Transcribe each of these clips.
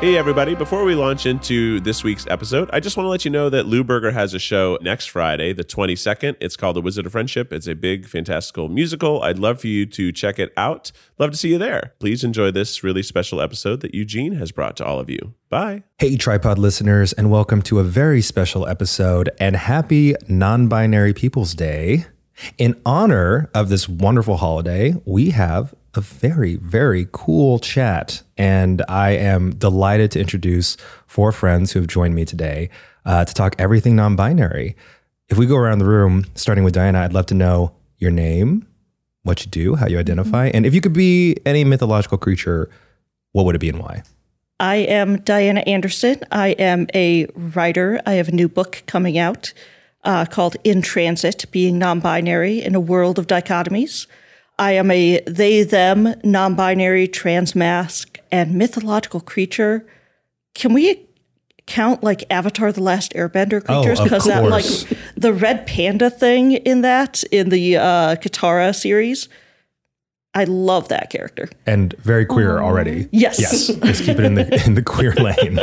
Hey, everybody. Before we launch into this week's episode, I just want to let you know that Lou Berger has a show next Friday, the 22nd. It's called The Wizard of Friendship. It's a big, fantastical musical. I'd love for you to check it out. Love to see you there. Please enjoy this really special episode that Eugene has brought to all of you. Bye. Hey, TryPod listeners, and welcome to a very special episode and happy Non Binary Peoples Day. In honor of this wonderful holiday, we have a very, very cool chat. And I am delighted to introduce four friends who have joined me today uh, to talk everything non binary. If we go around the room, starting with Dianna, I'd love to know your name, what you do, how you identify, and if you could be any mythological creature, what would it be and why? I am Dianna Anderson. I am a writer. I have a new book coming out uh, called In Transit Being Non Binary in a World of Dichotomies. I am a they, them, non binary, trans masc, and mythological creature. Can we count like Avatar the Last Airbender Oh, creatures? Because that, like, the red panda thing in that, in the uh, Katara series, I love that character. And very queer already. Yes. Yes. Just keep it in the in the queer lane.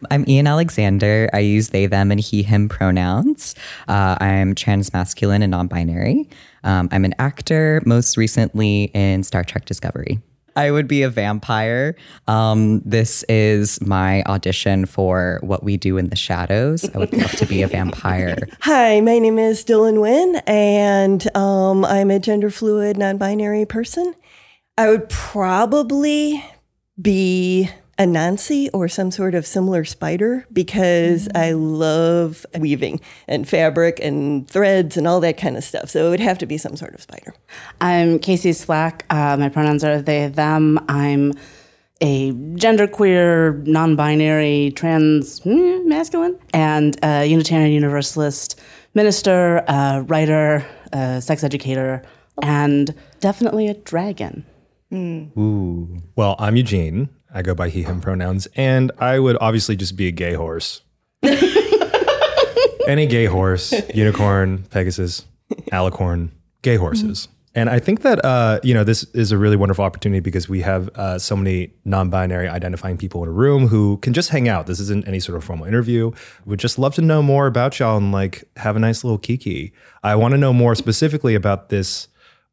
I'm Ian Alexander. I use they, them, and he, him pronouns. Uh, I'm trans masculine and non binary. Um, I'm an actor, most recently in Star Trek Discovery. I would be a vampire. Um, this is my audition for what we do in the shadows. I would love to be a vampire. Hi, my name is Dylan Wynn, and um, I'm a gender fluid, non binary person. I would probably be Anansi or some sort of similar spider because I love weaving and fabric and threads and all that kind of stuff. So it would have to be some sort of spider. I'm Casey Slack. Uh, my pronouns are they, them. I'm a genderqueer, non binary, trans mm, masculine, and a Unitarian Universalist minister, uh, writer, uh, sex educator, and definitely a dragon. Ooh. Well, I'm Eugene. I go by he, him pronouns, and I would obviously just be a gay horse. Any gay horse, unicorn, Pegasus, alicorn, gay horses. And I think that uh, you know this is a really wonderful opportunity because we have uh, so many non-binary identifying people in a room who can just hang out. This isn't any sort of formal interview. Would just love to know more about y'all and like have a nice little kiki. I want to know more specifically about this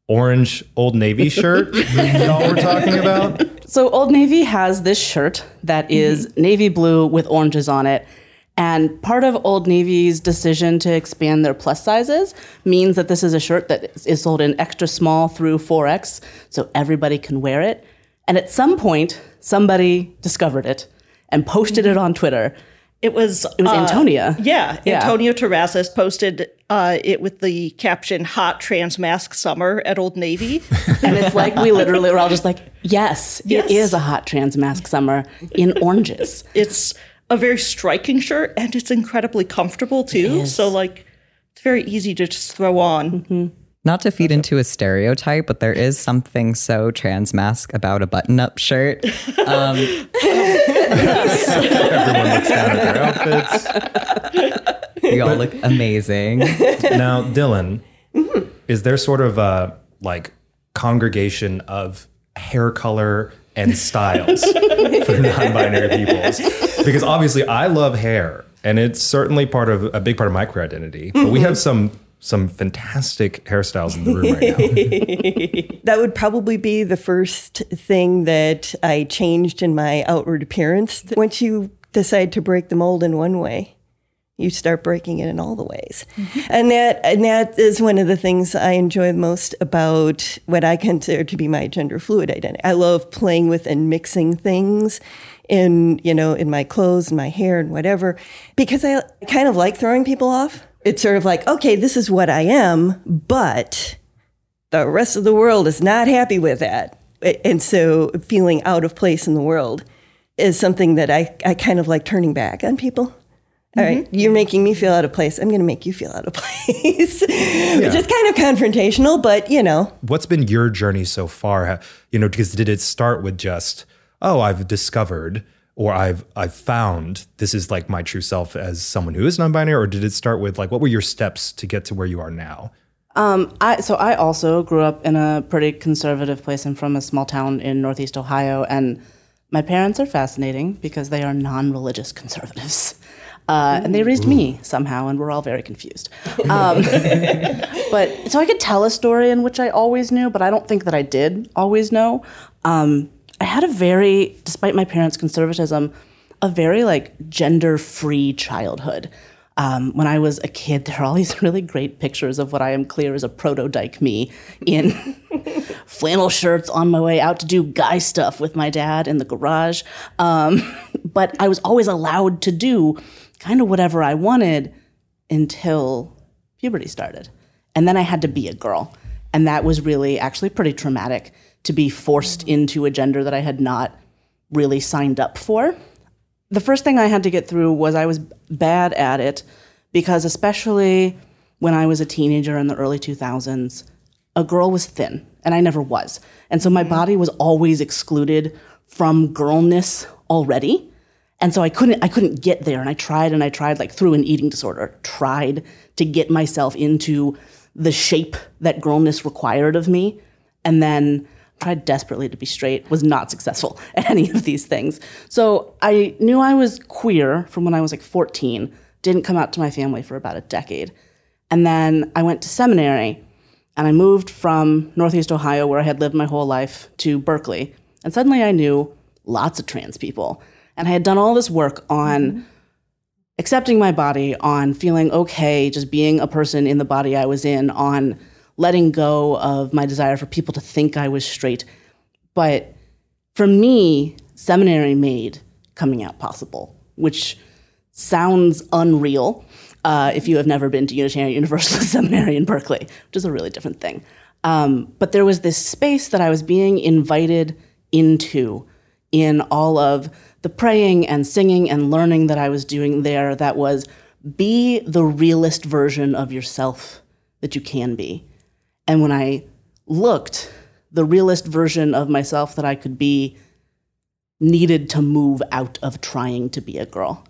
orange Old Navy shirt y'all were talking about. So Old Navy has this shirt that mm-hmm. is navy blue with oranges on it. And part of Old Navy's decision to expand their plus sizes means that this is a shirt that is sold in extra small through 4X, so everybody can wear it. And at some point, somebody discovered it and posted it mm-hmm. on Twitter. It was It was uh, Antonia. Yeah, Yeah. Antonio Terrazas posted uh, it with the caption "Hot Trans Masc Summer" at Old Navy. And it's like we literally were all just like, yes, Yes. it is a hot trans masc summer in oranges. it's a very striking shirt, and it's incredibly comfortable too. So like, it's very easy to just throw on. Not to feed into a stereotype, but there is something so trans masc about a button up shirt. Um, Everyone looks down at their outfits. you all look amazing. Now, Dylan, is there sort of a like congregation of hair color and styles for non-binary peoples? Because obviously, I love hair, and it's certainly part of a big part of my queer identity. But we have some some fantastic hairstyles in the room right now. That would probably be the first thing that I changed in my outward appearance. Once you decide to break the mold in one way, you start breaking it in all the ways. Mm-hmm. And that and that is one of the things I enjoy most about what I consider to be my gender fluid identity. I love playing with and mixing things in, you know, in my clothes and my hair and whatever because I kind of like throwing people off. It's sort of like, okay, this is what I am, but the rest of the world is not happy with that. And so feeling out of place in the world is something that I, I kind of like turning back on people. All right, mm-hmm. you're making me feel out of place. I'm going to make you feel out of place, which is kind of confrontational, but you know, What's been your journey so far? You know, because did it start with just, oh, I've discovered or I've I've found this is like my true self as someone who is non-binary, or did it start with like what were your steps to get to where you are now? Um, I so I also grew up in a pretty conservative place. I'm from a small town in Northeast Ohio, and my parents are fascinating because they are non-religious conservatives, uh, and they raised me somehow, and we're all very confused. Um, but so I could tell a story in which I always knew, but I don't think that I did always know. Um, I had a very, despite my parents' conservatism, a very like gender-free childhood. Um, when I was a kid, there are all these really great pictures of what I am clear is a proto dyke me in flannel shirts on my way out to do guy stuff with my dad in the garage. Um, but I was always allowed to do kind of whatever I wanted until puberty started. And then I had to be a girl. And that was really actually pretty traumatic to be forced into a gender that I had not really signed up for the first thing I had to get through was I was bad at it because, especially when I was a teenager in the early 2000s, a girl was thin and I never was. And so my mm-hmm. body was always excluded from girlness already. And so I couldn't I couldn't get there and I tried and I tried like through an eating disorder, tried to get myself into the shape that girlness required of me and then tried desperately to be straight, was not successful at any of these things. So I knew I was queer from when I was like 14, didn't come out to my family for about a decade. And then I went to seminary and I moved from Northeast Ohio, where I had lived my whole life, to Berkeley. And suddenly I knew lots of trans people. And I had done all this work on mm-hmm. accepting my body, on feeling okay just being a person in the body I was in, on letting go of my desire for people to think I was straight. But for me, seminary made coming out possible, which sounds unreal uh, if you have never been to Unitarian Universalist Seminary in Berkeley, which is a really different thing. Um, but there was this space that I was being invited into in all of the praying and singing and learning that I was doing there that was be the realist version of yourself that you can be. And when I looked, the realist version of myself that I could be needed to move out of trying to be a girl.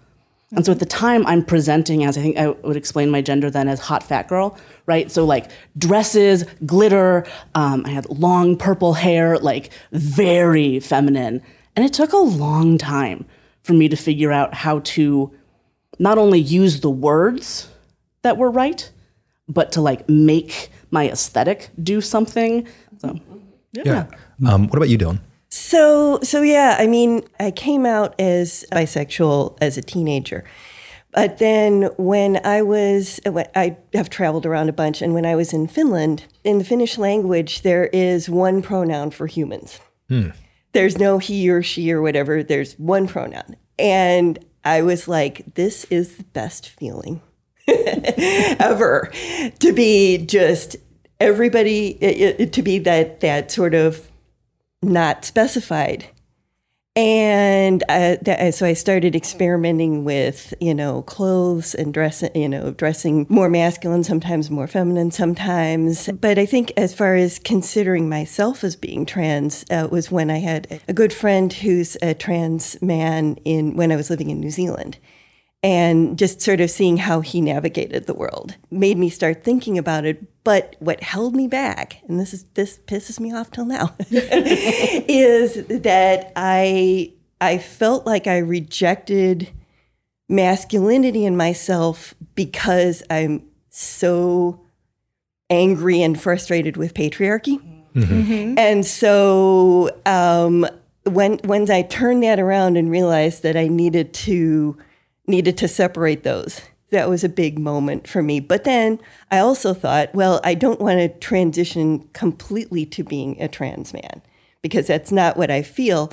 And so at the time, I'm presenting as I think I would explain my gender then as hot fat girl, right? So like dresses, glitter, um, I had long purple hair, like very feminine. And it took a long time for me to figure out how to not only use the words that were right, but to like make my aesthetic do something. So Yeah. Um, what about you, Dylan? So, so yeah, I mean, I came out as bisexual as a teenager. But then when I was, I have traveled around a bunch, and when I was in Finland, in the Finnish language, there is one pronoun for humans. There's no he or she or whatever, there's one pronoun. And I was like, this is the best feeling ever to be just everybody, it, it- to be that, that sort of not specified. And uh, that, so I started experimenting with, you know, clothes and dressing, you know, dressing more masculine, sometimes more feminine, sometimes. But I think as far as considering myself as being trans uh, was when I had a good friend who's a trans man in when I was living in New Zealand and just sort of seeing how he navigated the world made me start thinking about it. But what held me back and this is this pisses me off till now is that i i felt like i rejected masculinity in myself because i'm so angry and frustrated with patriarchy. And so um, when when I turned that around and realized that I needed to needed to separate those, that was a big moment for me. But then I also thought, well, I don't want to transition completely to being a trans man because that's not what I feel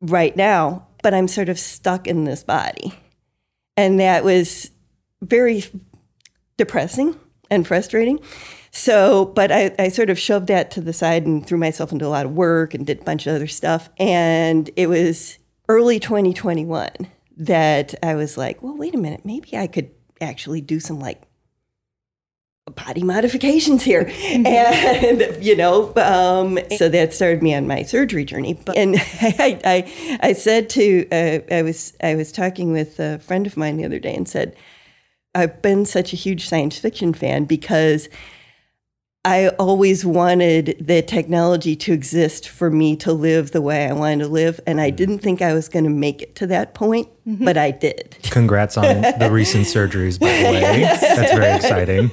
right now. But I'm sort of stuck in this body, and that was very depressing and frustrating. So, but I, I sort of shoved that to the side and threw myself into a lot of work and did a bunch of other stuff. And it was early 2021 that I was like, well, wait a minute, maybe I could actually do some like body modifications here. And you know um, so that started me on my surgery journey. But, and I, I, I said to uh, i was i was talking with a friend of mine the other day and said i've been such a huge science fiction fan because I always wanted the technology to exist for me to live the way I wanted to live. And I didn't think I was going to make it to that point, but I did. Congrats on the recent surgeries, by the way. That's very exciting.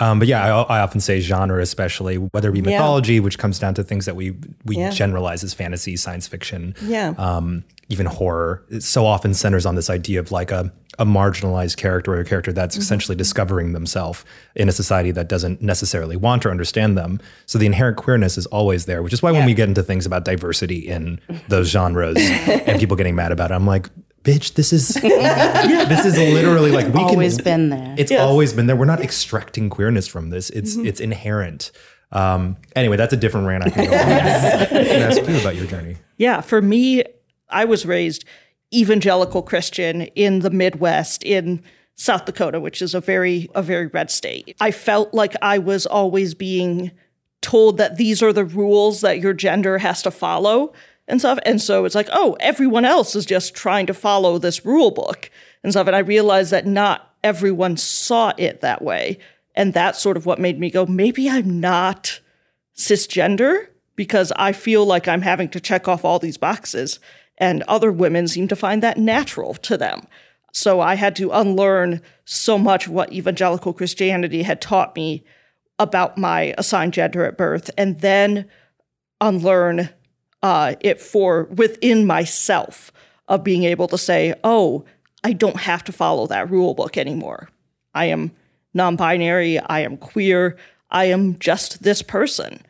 Um, but yeah, I, I, often say genre, especially whether it be mythology, yeah. which comes down to things that we we yeah. generalize as fantasy, science fiction, yeah, um, even horror. It so often centers on this idea of like a a marginalized character or a character that's mm-hmm. essentially discovering themselves in a society that doesn't necessarily want or understand them. So the inherent queerness is always there, which is why yeah. when we get into things about diversity in those genres and people getting mad about it, I'm like, bitch, this is this is literally like we can always can, been there. It's yes. always been there. We're not extracting queerness from this. It's mm-hmm. it's inherent. Um, anyway, that's a different rant I can go on. ask you about your journey. Yeah, for me, I was raised evangelical Christian in the Midwest in South Dakota, which is a very a very red state. I felt like I was always being told that these are the rules that your gender has to follow and stuff. And so it's like, oh, everyone else is just trying to follow this rule book and stuff. And I realized that not everyone saw it that way. And that's sort of what made me go, maybe I'm not cisgender because I feel like I'm having to check off all these boxes. And other women seem to find that natural to them. So I had to unlearn so much what evangelical Christianity had taught me about my assigned gender at birth, and then unlearn uh, it for within myself of being able to say, oh, I don't have to follow that rule book anymore. I am non binary, I am queer, I am just this person.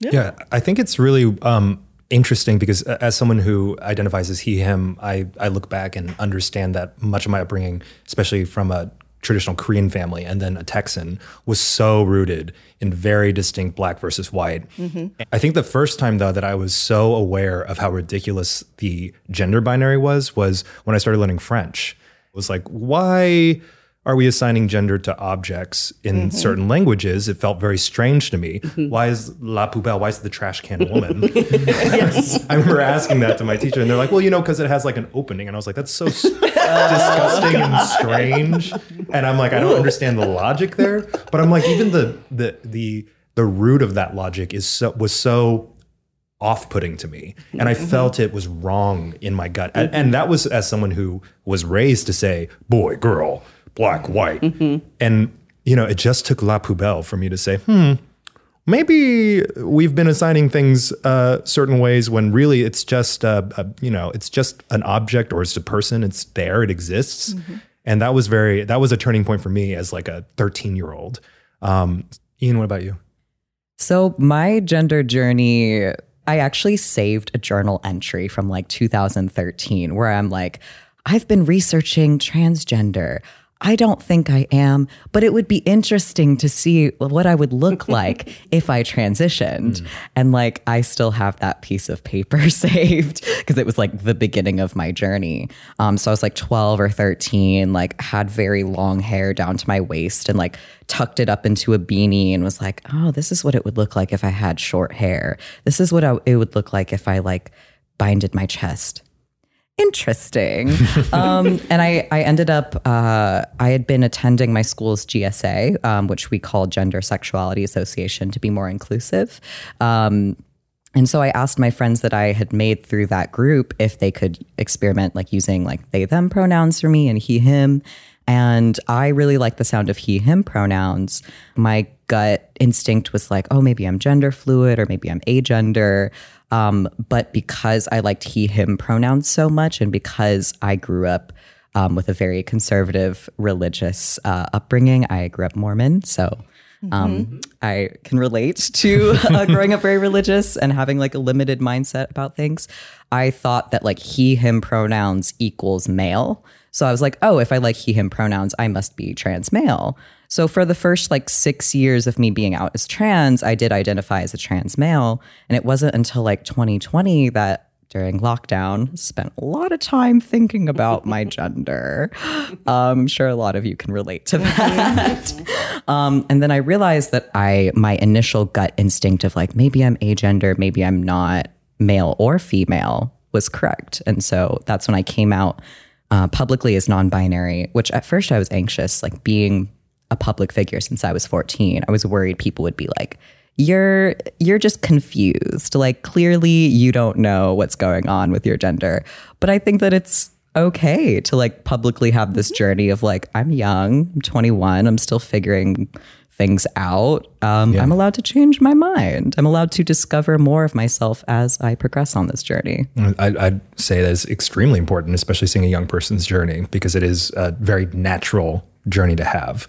Yeah, yeah I think it's really um, interesting because as someone who identifies as he, him, I, I look back and understand that much of my upbringing, especially from a traditional Korean family and then a Texan was so rooted in very distinct black versus white. Mm-hmm. I think the first time though that I was so aware of how ridiculous the gender binary was was when I started learning French. It was like, why are we assigning gender to objects in mm-hmm. certain languages? It felt very strange to me. Mm-hmm. Why is la poubelle? Why is the trash can a woman? yes. I remember asking that to my teacher, and they're like, "Well, you know, because it has like an opening." And I was like, "That's so disgusting and strange." And I'm like, I don't understand the logic there. But I'm like, even the the the the root of that logic is so was so off-putting to me and i mm-hmm. felt it was wrong in my gut and, and, that was as someone who was raised to say boy girl black, white. Mm-hmm. And, you know, it just took La Poubelle for me to say, hmm, maybe we've been assigning things uh, certain ways when really it's just, uh, a, you know, it's just an object or it's a person. It's there, it exists. Mm-hmm. And that was very, that was a turning point for me as like a 13 year old. Um, Ian, what about you? So my gender journey, I actually saved a journal entry from like 2013 where I'm like, I've been researching transgender. I don't think I am, but it would be interesting to see what I would look like if I transitioned. Mm. And like, I still have that piece of paper saved because it was like the beginning of my journey. Um, so I was like 12 or 13, like, had very long hair down to my waist and like tucked it up into a beanie and was like, oh, this is what it would look like if I had short hair. This is what I, it would look like if I like binded my chest interesting. um, and I, I ended up, uh, I had been attending my school's GSA, um, which we call Gender Sexuality Association to be more inclusive. Um, and so I asked my friends that I had made through that group if they could experiment like using like they them pronouns for me and he him. And I really like the sound of he him pronouns. My gut instinct was like, oh, maybe I'm gender fluid or maybe I'm agender. Um, but because I liked he, him pronouns so much, and because I grew up um, with a very conservative religious uh, upbringing, I grew up Mormon. So um, mm-hmm. I can relate to uh, growing up very religious and having like a limited mindset about things. I thought that like he, him pronouns equals male. So I was like, oh, if I like he, him pronouns, I must be trans male. So for the first like six years of me being out as trans, I did identify as a trans male. And it wasn't until like 2020 that during lockdown spent a lot of time thinking about my gender. Um, I'm sure a lot of you can relate to that. um, and then I realized that I my initial gut instinct of like maybe I'm agender, maybe I'm not male or female was correct. And so that's when I came out uh, publicly as non-binary. Which at first I was anxious, like being a public figure since I was 14. I was worried people would be like, you're you're just confused. Like clearly you don't know what's going on with your gender. But I think that it's okay to like publicly have this journey of like I'm young, I'm 21, I'm still figuring things out. Um, I'm allowed to change my mind. I'm allowed to discover more of myself as I progress on this journey. I, I'd say that is extremely important, especially seeing a young person's journey, because it is a very natural journey to have.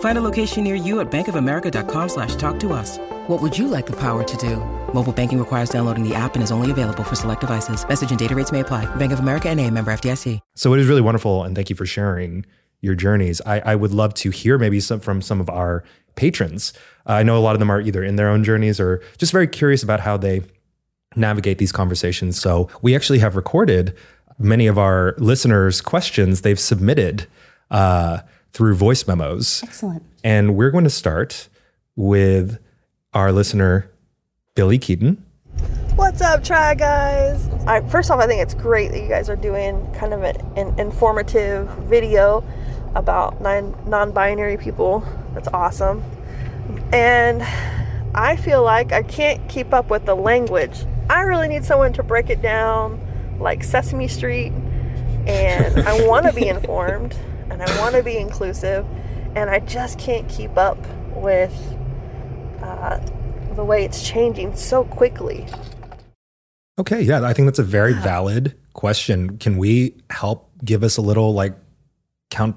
Find a location near you at bankofamerica.com slash talk to us. What would you like the power to do? Mobile banking requires downloading the app and is only available for select devices. Message and data rates may apply. Bank of America and a member FDIC. So it is really wonderful, and thank you for sharing your journeys. I, I would love to hear maybe some from some of our patrons. I know a lot of them are either in their own journeys or just very curious about how they navigate these conversations. So we actually have recorded many of our listeners' questions they've submitted uh, through voice memos. Excellent. And we're going to start with our listener, Billy Keaton. What's up, Try Guys? I, first off, I think it's great that you guys are doing kind of an, an informative video about non binary people. That's awesome. And I feel like I can't keep up with the language. I really need someone to break it down like Sesame Street. And I want to be informed and I want to be inclusive. And I just can't keep up with uh, the way it's changing so quickly. Okay, yeah, I think that's a very valid question. Can we help give us a little like count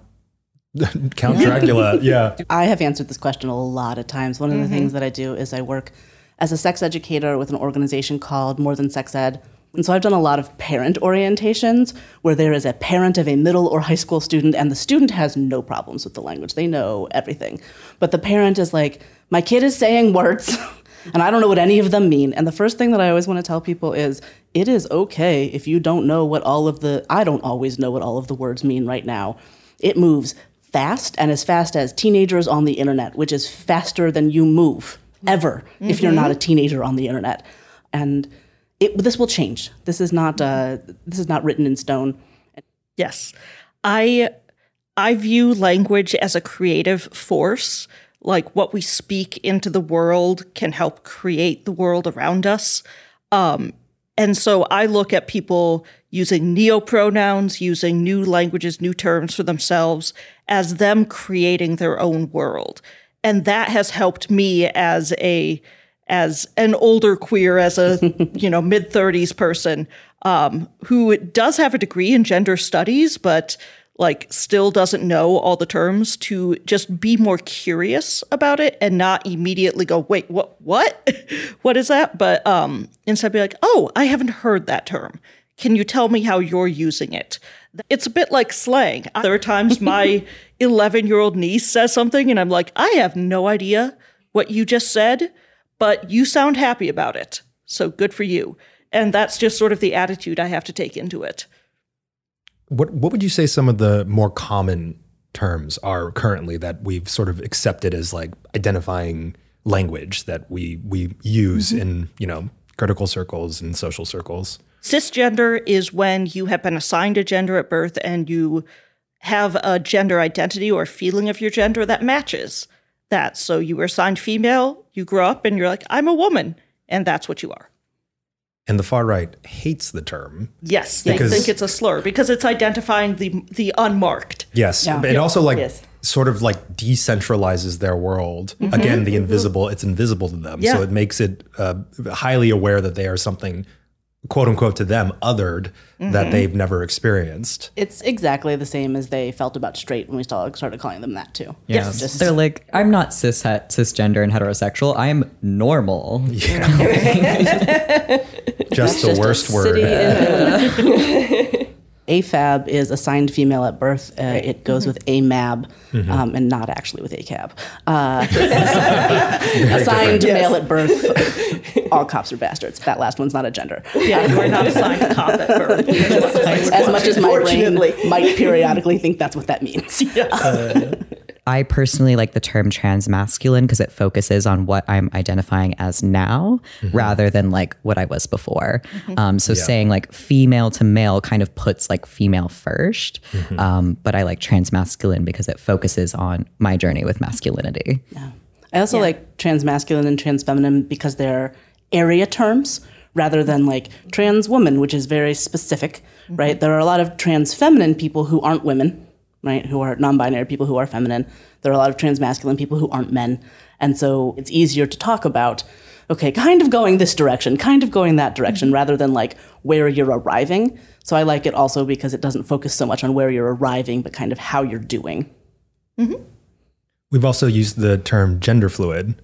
Count Dracula? yeah. I have answered this question a lot of times. One of the things that I do is I work as a sex educator with an organization called More Than Sex Ed. And so I've done a lot of parent orientations where there is a parent of a middle or high school student, and the student has no problems with the language. They know everything. But the parent is like, my kid is saying words, and I don't know what any of them mean. And the first thing that I always want to tell people is it is okay if you don't know what all of the, I don't always know what all of the words mean right now. It moves fast and as fast as teenagers on the internet, which is faster than you move ever if you're not a mm-hmm. teenager on the internet. And it, this will change. This is not uh, this is not written in stone. Yes. I I view language as a creative force. Like what we speak into the world can help create the world around us. Um, and so I look at people using neopronouns, using new languages, new terms for themselves as them creating their own world. And that has helped me as a as an older queer, as a you know mid thirties person um, who does have a degree in gender studies, but like still doesn't know all the terms to just be more curious about it and not immediately go wait what what? What is that? But um instead be like oh i haven't heard that term. Can you tell me how you're using it? It's a bit like slang. There are times my 11 year old niece says something and i'm like i have no idea what you just said but you sound happy about it so good for you. And that's just sort of the attitude i have to take into it. What what would you say some of the more common terms are currently that we've sort of accepted as like identifying language that we we use mm-hmm. in, you know, critical circles and social circles? Cisgender is when you have been assigned a gender at birth and you have a gender identity or feeling of your gender that matches that. So you were assigned female, you grow up and you're like, I'm a woman, and that's what you are. And the far right hates the term. Yes, they Because- think it's a slur because it's identifying the the unmarked. Yes. Yeah. It also like Yes. sort of like decentralizes their world. Again, the invisible, it's invisible to them. So it makes it uh, highly aware that they are something, quote unquote, to them, othered that mm-hmm. they've never experienced. It's exactly the same as they felt about straight when we started started calling them that too. Yeah. It's just They're like, I'm not cis cisgender and heterosexual. I am normal. Just the just a worst word. city in- AFAB is assigned female at birth. Uh, it goes with AMAB um, and not actually with ACAB. Uh, assigned male at birth. All cops are bastards. That last one's not a gender. Yeah, you are not assigned a cop at birth. As much as my brain might periodically think that's what that means. I personally like the term transmasculine because it focuses on what I'm identifying as now rather than like what I was before. Um, so saying like female to male kind of puts like female 1st Um, but I like transmasculine because it focuses on my journey with masculinity. Yeah. I also like transmasculine and transfeminine because they're area terms rather than like trans woman, which is very specific, right? There are a lot of trans feminine people who aren't women, right? Who are non binary people who are feminine. There are a lot of transmasculine people who aren't men. And so it's easier to talk about, okay, kind of going this direction, kind of going that direction, rather than like where you're arriving. So I like it also because it doesn't focus so much on where you're arriving, but kind of how you're doing. We've also used the term gender fluid.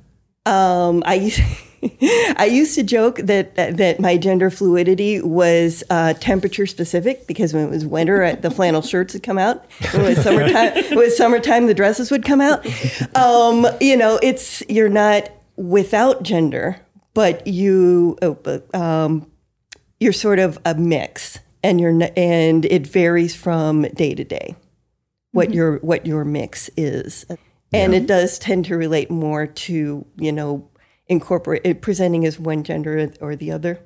Um, I used, I used to joke that that my gender fluidity was uh, temperature specific because when it was winter, the flannel shirts would come out. When it was summertime, it was summertime, the dresses would come out. Um, you know, it's you're not without gender, but you but, um, you're sort of a mix, and you're n- and it varies from day to day what your what your mix is and it does tend to relate more to you know incorporate it presenting as one gender or the other.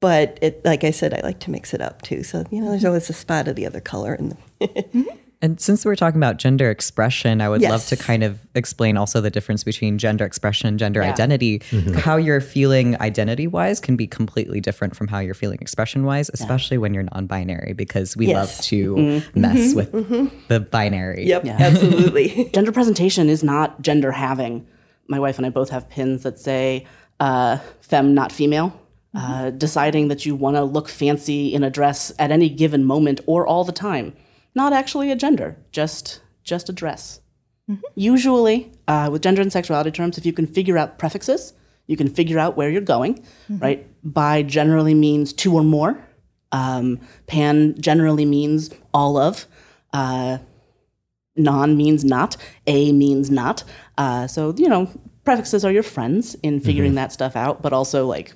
But it like i said i like to mix it up too. So you know there's mm-hmm. always a spot of the other color in the mm-hmm. And since we're talking about gender expression, I would love to kind of explain also the difference between gender expression and gender Yeah. identity. Mm-hmm. How you're feeling identity wise can be completely different from how you're feeling expression wise, especially when you're non binary, because we Yes. love to mess with the binary. yep absolutely. Gender presentation is not gender having. My wife and I both have pins that say uh, femme, not female. Uh, deciding that you want to look fancy in a dress at any given moment or all the time. Not actually a gender, just just a dress. Usually, uh, with gender and sexuality terms, if you can figure out prefixes, you can figure out where you're going, right? Bi generally means two or more. Um, pan generally means all of. Uh, non means not, a means not. Uh, so, you know, prefixes are your friends in figuring that stuff out, but also like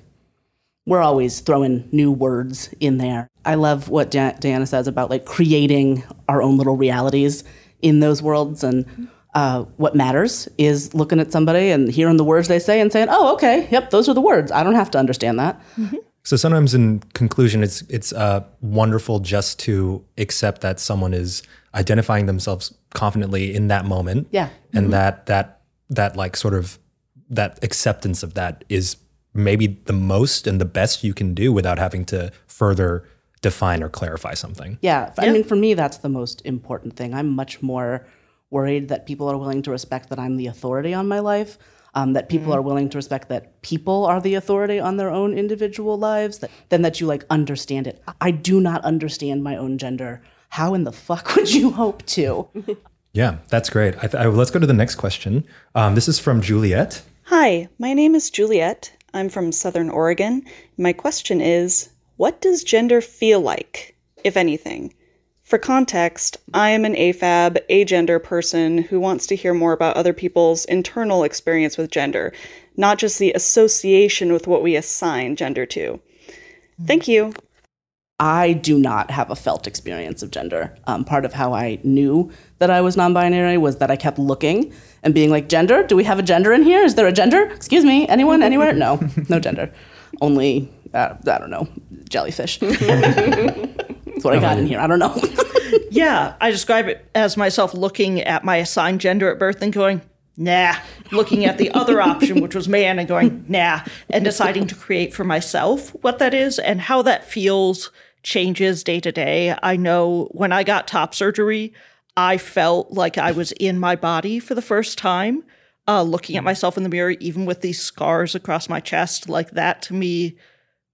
we're always throwing new words in there. I love what Di- Dianna says about like creating our own little realities in those worlds. And uh, what matters is looking at somebody and hearing the words they say and saying, oh, okay, yep, those are the words. I don't have to understand that. So sometimes in conclusion, it's it's uh, wonderful just to accept that someone is identifying themselves confidently in that moment. Yeah. And that that that like sort of that acceptance of that is maybe the most and the best you can do without having to further define or clarify something. Yeah, I mean, for me, that's the most important thing. I'm much more worried that people are willing to respect that I'm the authority on my life, um, that people are willing to respect that people are the authority on their own individual lives, that, than that you like understand it. I do not understand my own gender. How in the fuck would you hope to? Yeah, that's great. I th- I, let's go to the next question. Um, this is from Juliet. Hi, my name is Juliet. I'm from Southern Oregon. My question is What does gender feel like, if anything? For context, I am an AFAB, agender person who wants to hear more about other people's internal experience with gender, not just the association with what we assign gender to. Thank you. I do not have a felt experience of gender. Um, part of how I knew that I was non binary was that I kept looking and being like, gender? Do we have a gender in here? Is there a gender? Excuse me, anyone, anywhere? No, no gender. Only, uh, I don't know, jellyfish. That's what I got in here. I don't know. yeah, I describe it as myself looking at my assigned gender at birth and going, nah, looking at the other option, which was man, and going, nah, and deciding to create for myself what that is and how that feels changes day to day. I know when I got top surgery, I felt like I was in my body for the first time, uh, looking at myself in the mirror, even with these scars across my chest. Like that to me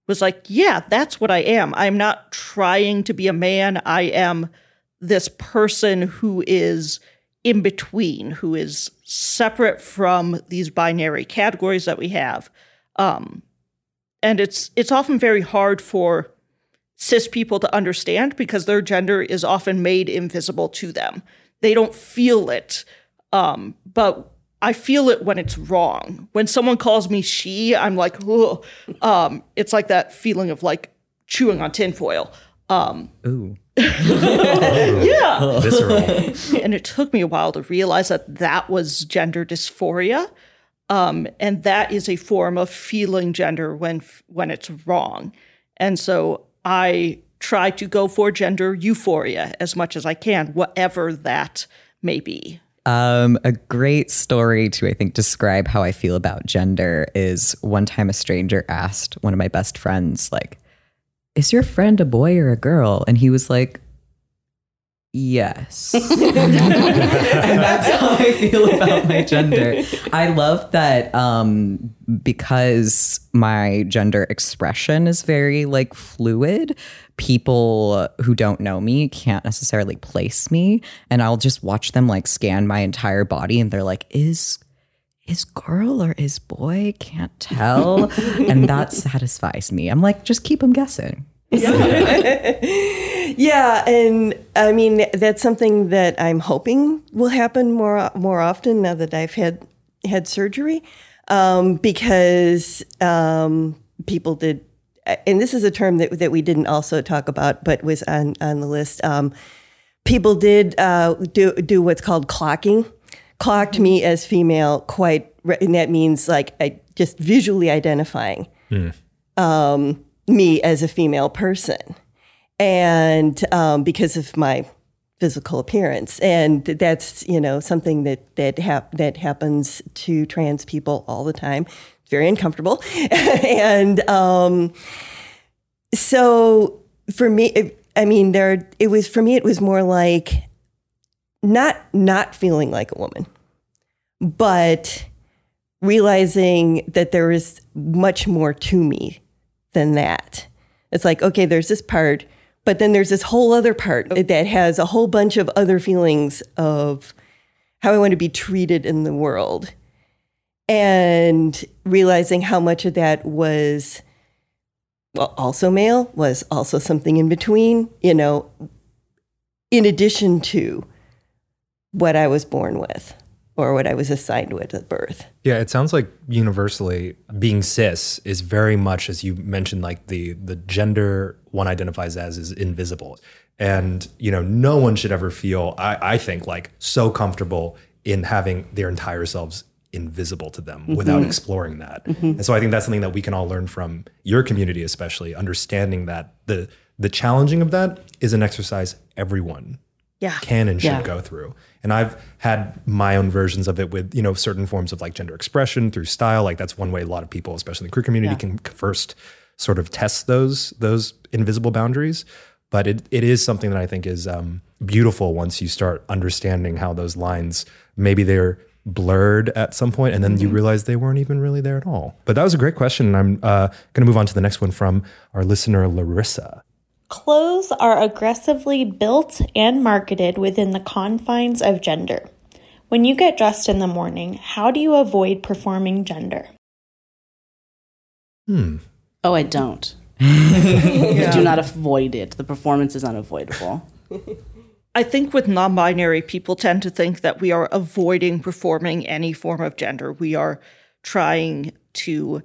was like, yeah, that's what I am. I'm not trying to be a man. I am this person who is in between, who is separate from these binary categories that we have. Um, and it's it's often very hard for cis people to understand because their gender is often made invisible to them. They don't feel it. Um, but I feel it when it's wrong. When someone calls me she, I'm like, um, it's like that feeling of like chewing on tinfoil. Um, Ooh. yeah. Visceral. and it took me a while to realize that that was gender dysphoria. Um, and that is a form of feeling gender when when it's wrong. And so I try to go for gender euphoria as much as I can, whatever that may be. Um, a great story to, I think, describe how I feel about gender is one time a stranger asked one of my best friends, like, is your friend a boy or a girl? And he was like, yes. and that's how I feel about my gender. I love that um, because my gender expression is very like fluid, people who don't know me can't necessarily place me. And I'll just watch them like scan my entire body and they're like, is is girl or is boy? Can't tell. and that satisfies me. I'm like, just keep them guessing. Yeah, and I mean that's something that I'm hoping will happen more more often now that I've had had surgery, um, because um, people did, and this is a term that that we didn't also talk about, but was on on the list. Um, people did uh, do do what's called clocking, clocked me as female quite, and that means like I just visually identifying um, me as a female person and um, because of my physical appearance, and that's you know something that that hap- that happens to trans people all the time. Very uncomfortable, and um, so for me, it, I mean, there it was for me. It was more like not not feeling like a woman, but realizing that there is much more to me than that. It's like, okay, there's this part, but then there's this whole other part that has a whole bunch of other feelings of how I want to be treated in the world. And realizing how much of that was well, also male, was also something in between, you know, in addition to what I was born with or what I was assigned with at birth. Yeah, it sounds like universally being cis is very much as you mentioned like the the gender one identifies as is invisible. And you know, no one should ever feel I, I think like so comfortable in having their entire selves invisible to them without exploring that. And so I think that's something that we can all learn from your community especially understanding that the the challenging of that is an exercise everyone Yeah. can and should Yeah. go through. And I've had my own versions of it with, you know, certain forms of like gender expression through style. Like that's one way a lot of people, especially in the queer community, can first sort of test those those invisible boundaries. But it, it is something that I think is um, beautiful once you start understanding how those lines maybe they're blurred at some point and then you realize they weren't even really there at all. But that was a great question. And I'm uh, going to move on to the next one from our listener, Larissa. Clothes are aggressively built and marketed within the confines of gender. When you get dressed in the morning, how do you avoid performing gender? Hmm. Oh, I don't. I do not avoid it. The performance is unavoidable. I think with non binary, people tend to think that we are avoiding performing any form of gender. We are trying to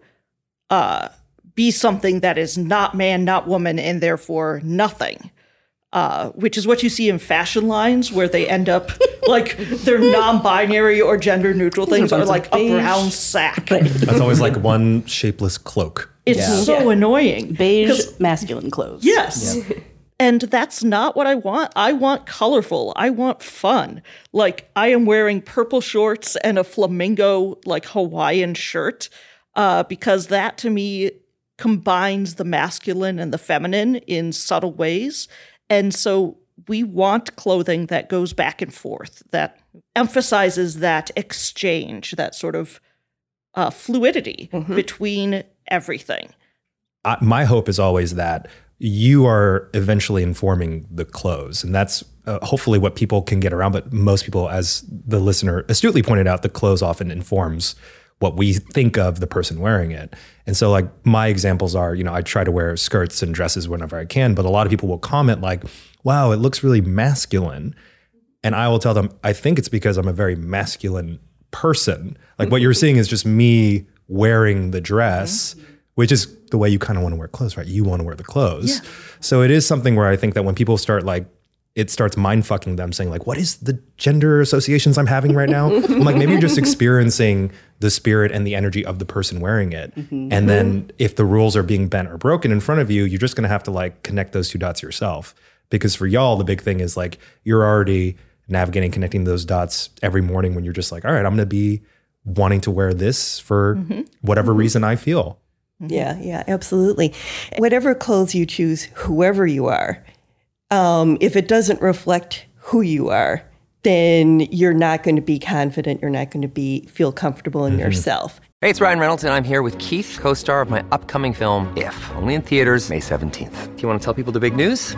uh, be something that is not man, not woman, and therefore nothing. Uh, which is what you see in fashion lines where they end up like their non binary or gender neutral things are bunch of like a brown sack. That's always like one shapeless cloak. It's so annoying. Beige masculine clothes. Yes. And that's not what I want. I want colorful. I want fun. Like I am wearing purple shorts and a flamingo like Hawaiian shirt uh, because that to me combines the masculine and the feminine in subtle ways. And so we want clothing that goes back and forth, that emphasizes that exchange, that sort of uh, fluidity between everything. I, my hope is always that you are eventually informing the clothes and that's uh, hopefully what people can get around. But most people as the listener astutely pointed out the clothes often informs what we think of the person wearing it. And so like my examples are you know i try to wear skirts and dresses whenever i can but a lot of people will comment like wow it looks really masculine. And i will tell them i think it's because i'm a very masculine person. Like what you're seeing is just me wearing the dress which is the way you kind of want to wear clothes, right? You want to wear the clothes. So it is something where I think that when people start like, it starts mind fucking them saying like, what is the gender associations I'm having right now? I'm like, maybe you're just experiencing the spirit and the energy of the person wearing it. Mm-hmm. And mm-hmm. then if the rules are being bent or broken in front of you, you're just going to have to like connect those two dots yourself. Because for y'all, the big thing is like, you're already navigating, connecting those dots every morning when you're just like, all right, I'm going to be wanting to wear this for mm-hmm. whatever reason I feel. Yeah, yeah, absolutely. Whatever clothes you choose, whoever you are, um, if it doesn't reflect who you are, then you're not going to be confident. You're not going to be feel comfortable in yourself. Hey, it's Ryan Reynolds, and I'm here with Keith, co star of my upcoming film, If, only in theaters, May 17th. Do you want to tell people the big news?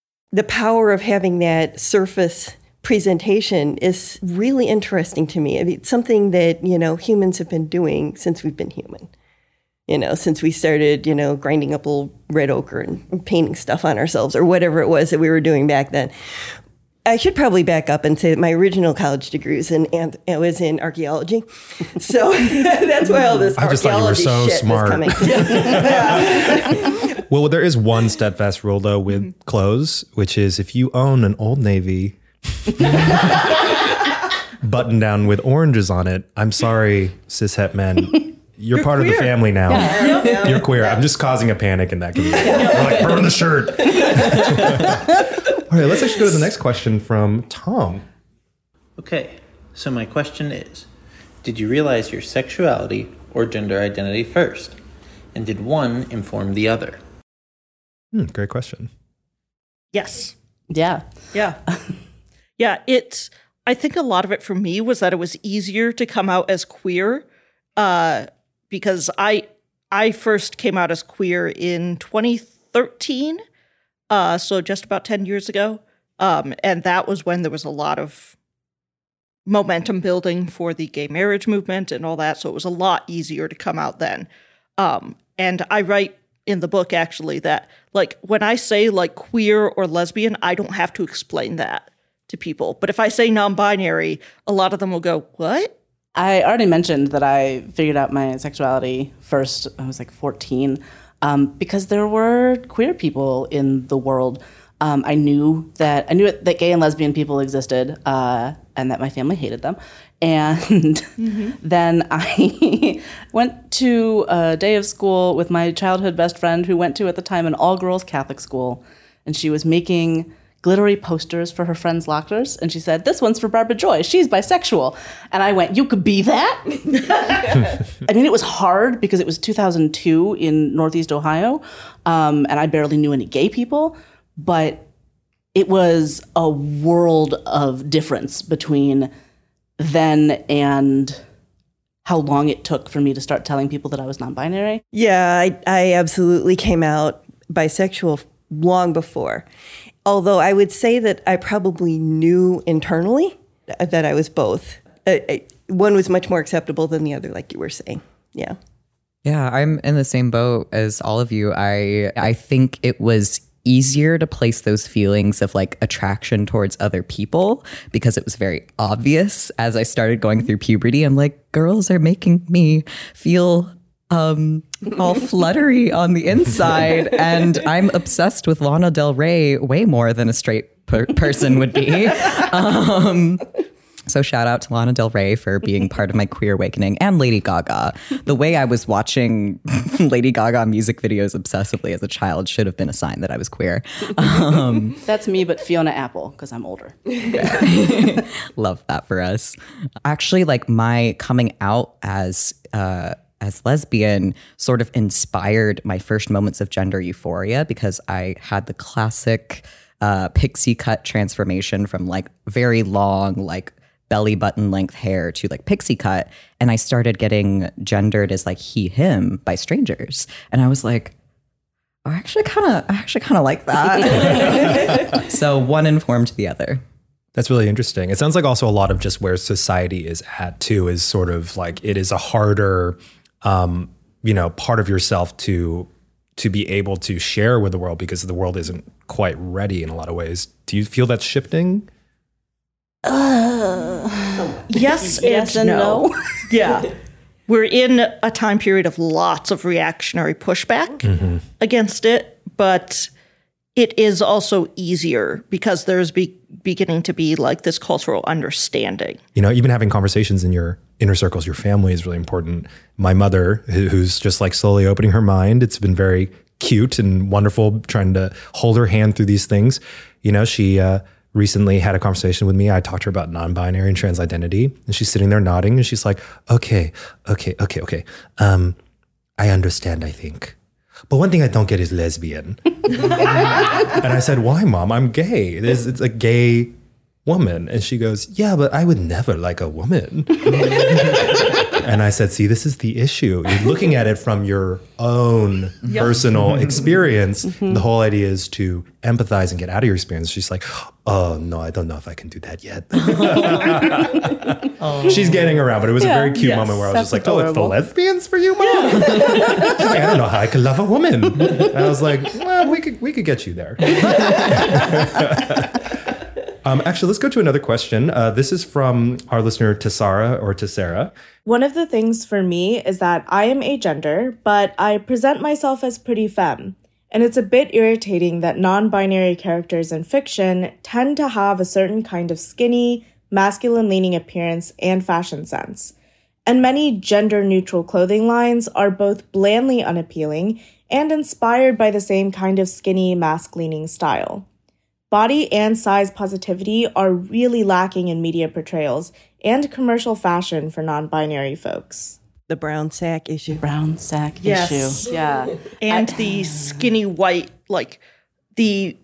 The power of having that surface presentation is really interesting to me. I mean, it's something that, you know, humans have been doing since we've been human. You know, since we started, you know, grinding up little red ochre and painting stuff on ourselves or whatever it was that we were doing back then. I should probably back up and say that my original college degree was in, and it was in archaeology. So that's why all this I just thought you were archaeology so shit smart. was coming. Well, there is one steadfast rule though with mm-hmm. clothes, which is if you own an Old Navy button down with oranges on it, I'm sorry, cishet men. You're, part of the family now. Yeah. You're queer. I'm just causing a panic in that community. We're like, burn the shirt. All right, let's actually go to the next question from Tom. Okay, so my question is Did you realize your sexuality or gender identity first? And did one inform the other? Hmm, great question. Yes. Yeah. Yeah. yeah. It, I think a lot of it for me was that it was easier to come out as queer uh, because I, I first came out as queer in 2013. Uh, so just about 10 years ago. Um, and that was when there was a lot of momentum building for the gay marriage movement and all that. So it was a lot easier to come out then. Um, and I write in the book actually that like when I say like queer or lesbian, I don't have to explain that to people. But if I say non-binary, a lot of them will go, "What?" I already mentioned that I figured out my sexuality first. I was like 14 um, because there were queer people in the world. Um, I knew that I knew that gay and lesbian people existed, uh, and that my family hated them. And then I went to a day of school with my childhood best friend, who went to at the time an all girls Catholic school, and she was making glittery posters for her friends' lockers. And she said, This one's for Barbara Joy. She's bisexual. And I went, You could be that? I mean, it was hard because it was 2002 in Northeast Ohio, um, and I barely knew any gay people, but it was a world of difference between then and how long it took for me to start telling people that I was non-binary. Yeah, I, I absolutely came out bisexual long before. Although I would say that I probably knew internally that I was both. Uh, uh, one was much more acceptable than the other, like you were saying. Yeah. Yeah, I'm in the same boat as all of you. I I think it was easier to place those feelings of like attraction towards other people because it was very obvious as I started going through puberty. I'm like, girls are making me feel um, all fluttery on the inside, and I'm obsessed with Lana Del Rey way more than a straight per- person would be. Um, so shout out to Lana Del Rey for being part of my queer awakening and Lady Gaga. The way I was watching Lady Gaga music videos obsessively as a child should have been a sign that I was queer. Um, That's me, but Fiona Apple because I'm older. love that for us. Actually, like my coming out as uh, as lesbian sort of inspired my first moments of gender euphoria because I had the classic uh, pixie cut transformation from like very long, like belly button length hair to like pixie cut. And I started getting gendered as like he, him by strangers. And I was like, I actually kind of, I actually kind of like that. so one informed the other. That's really interesting. It sounds like also a lot of just where society is at too is sort of like it is a harder, um, you know, part of yourself to to be able to share with the world because the world isn't quite ready in a lot of ways. Do you feel that's shifting? Uh, yes, Yes and and no. no. yeah. We're in a time period of lots of reactionary pushback against it, but it is also easier because there's be- beginning to be like this cultural understanding. You know, even having conversations in your inner circles, your family is really important. My mother, who's just like slowly opening her mind, it's been very cute and wonderful trying to hold her hand through these things. You know, she uh, recently had a conversation with me. I talked to her about non binary and trans identity, and she's sitting there nodding and she's like, okay, okay, okay, okay. Um, I understand, I think. But one thing I don't get is lesbian. and I said, Why, mom? I'm gay. It's, it's a gay woman. And she goes, Yeah, but I would never like a woman. and I said, See, this is the issue. You're looking at it from your own Yep. personal mm-hmm. experience. Mm-hmm. The whole idea is to empathize and get out of your experience. She's like, Oh, no, I don't know if I can do that yet. She's getting around, but it was a very cute Yes. moment where I was That's just like, Oh, it's the lesbians for you, mom? She's like, I don't know how I could love a woman. And I was like, well, we could we could get you there. Um, actually, let's go to another question. Uh, this is from our listener Tessara or Tessera. One of the things for me is that I am agender, but I present myself as pretty femme. And it's a bit irritating that non binary characters in fiction tend to have a certain kind of skinny, masculine leaning appearance and fashion sense. And many gender neutral clothing lines are both blandly unappealing and inspired by the same kind of skinny, masc leaning style. Body and size positivity are really lacking in media portrayals and commercial fashion for non binary folks. The brown sack issue. Brown sack Yes. issue. Yeah. and the skinny white like the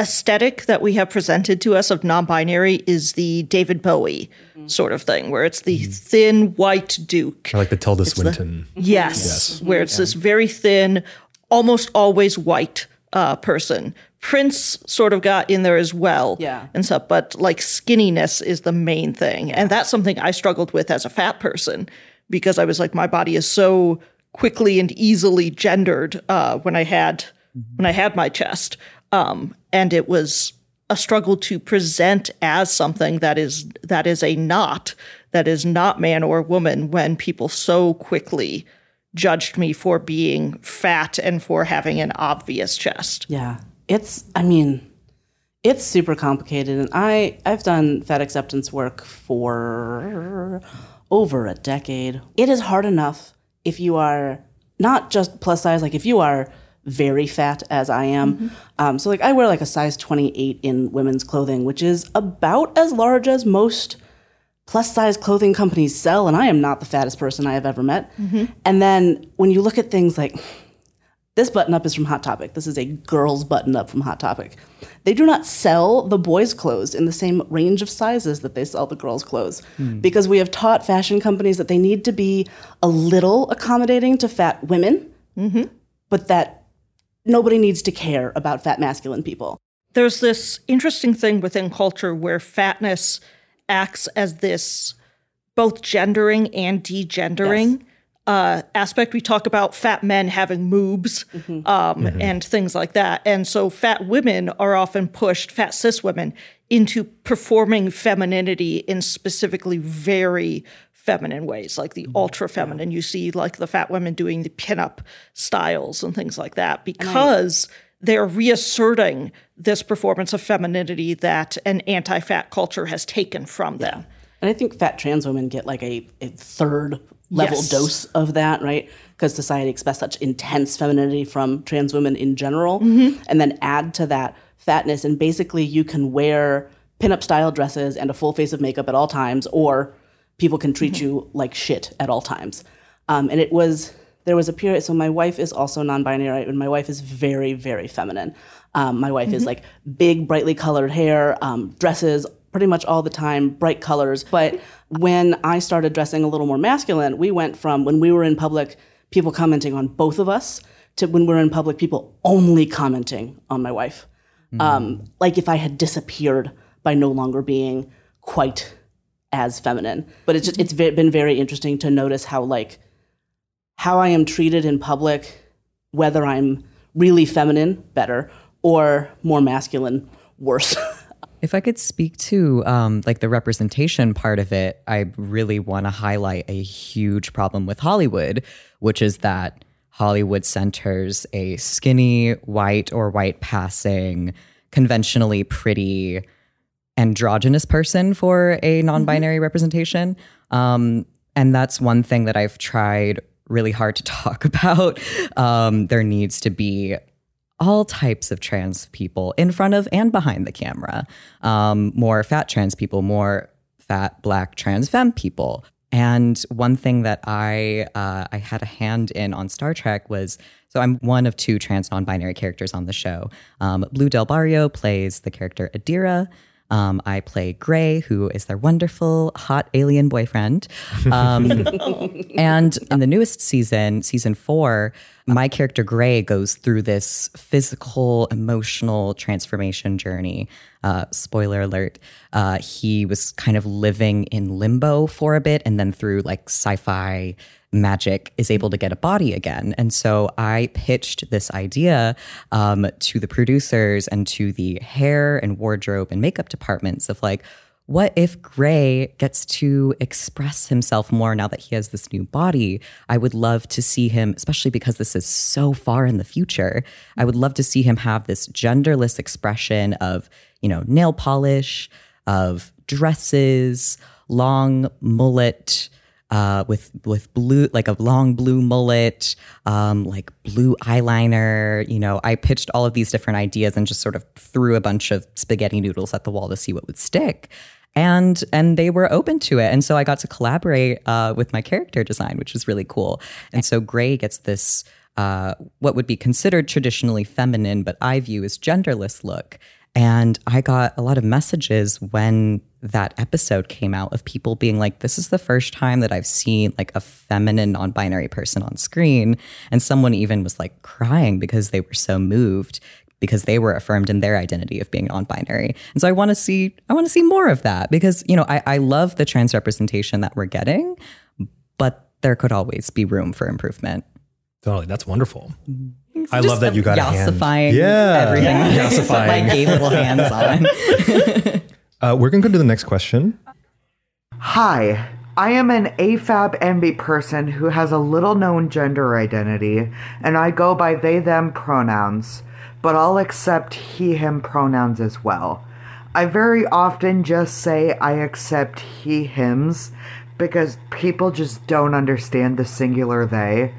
aesthetic that we have presented to us of non-binary is the David Bowie sort of thing where it's the thin white duke Or like the Tilda It's the- Swinton. yes, where it's this very thin almost always white uh, person Prince sort of got in there as well Yeah. and stuff but like skinniness is the main thing and that's something I struggled with as a fat person because I was like my body is so quickly and easily gendered uh, when I had when I had my chest, um, and it was a struggle to present as something that is that is a not that is not man or woman when people so quickly judged me for being fat and for having an obvious chest. Yeah. It's I mean, it's super complicated and I I've done fat acceptance work for over a decade. It is hard enough if you are not just plus size like if you are very fat as I am. Um, so like I wear like a size 28 in women's clothing, which is about as large as most plus size clothing companies sell and I am not the fattest person I have ever met. And then when you look at things like This button up is from Hot Topic. This is a girl's button up from Hot Topic. They do not sell the boys' clothes in the same range of sizes that they sell the girls' clothes Hmm. because we have taught fashion companies that they need to be a little accommodating to fat women, but that nobody needs to care about fat masculine people. There's this interesting thing within culture where fatness acts as this both gendering and degendering uh, aspect. We talk about fat men having moobs um, and things like that. And so fat women are often pushed, fat cis women, into performing femininity in specifically very feminine ways, like the ultra feminine. You see, like the fat women doing the pinup styles and things like that, because they're reasserting this performance of femininity that an anti fat culture has taken from them. And I think fat trans women get like a, a third level Yes. dose of that, right? Because society expects such intense femininity from trans women in general. Mhm. And then add to that fatness, and basically you can wear pinup style dresses and a full face of makeup at all times, or people can treat you like shit at all times. Um, and it was, there was a period, so my wife is also non binary, right? and my wife is very, very feminine. Um, my wife is Mhm. like big, brightly colored hair, um, dresses pretty much all the time, bright colors. But when I started dressing a little more masculine, we went from when we were in public, people commenting on both of us, to when we're in public, people only commenting on my wife. Um, like if I had disappeared by no longer being quite as feminine. But it's just, it's been very interesting to notice how like how I am treated in public, whether I'm really feminine, better, or more masculine, worse. If I could speak to um, like the representation part of it, I really want to highlight a huge problem with Hollywood, which is that Hollywood centers a skinny, white or white passing, conventionally pretty, androgynous person for a non-binary representation. Um, and that's one thing that I've tried really hard to talk about. Um, there needs to be all types of trans people in front of and behind the camera. Um, more fat trans people, more fat black trans femme people. And one thing that I uh, I had a hand in on Star Trek was so I'm one of two trans non-binary characters on the show. Um, Blu del Barrio plays the character Adira. Um, I play Gray, who is their wonderful hot alien boyfriend. Um, and in the newest season, season four, my character Gray goes through this physical, emotional transformation journey. Uh, spoiler alert: uh, he was kind of living in limbo for a bit, and then through like sci-fi magic is able to get a body again. And so I pitched this idea um, to the producers and to the hair and wardrobe and makeup departments of like, what if Gray gets to express himself more now that he has this new body? I would love to see him, especially because this is so far in the future. I would love to see him have this genderless expression of, you know, nail polish, of dresses, long mullet, uh, with with blue like a long blue mullet, um, like blue eyeliner. You know, I pitched all of these different ideas and just sort of threw a bunch of spaghetti noodles at the wall to see what would stick. And and they were open to it, and so I got to collaborate uh, with my character design, which was really cool. And so Gray gets this uh, what would be considered traditionally feminine, but I view as genderless look. And I got a lot of messages when that episode came out of people being like, this is the first time that I've seen like a feminine non binary person on screen. And someone even was like crying because they were so moved because they were affirmed in their identity of being non-binary. And so I want to see I want to see more of that because, you know, I, I love the trans representation that we're getting, but there could always be room for improvement. Totally. That's wonderful. It's I love that you got a hand. yassifying Yeah. everything. Yeah. Put my gay little hands on. Uh, we're going to go to the next question. Hi, I am an AFAB NB person who has a little known gender identity, and I go by they them pronouns, but I'll accept he him pronouns as well. I very often just say I accept he hims because people just don't understand the singular they.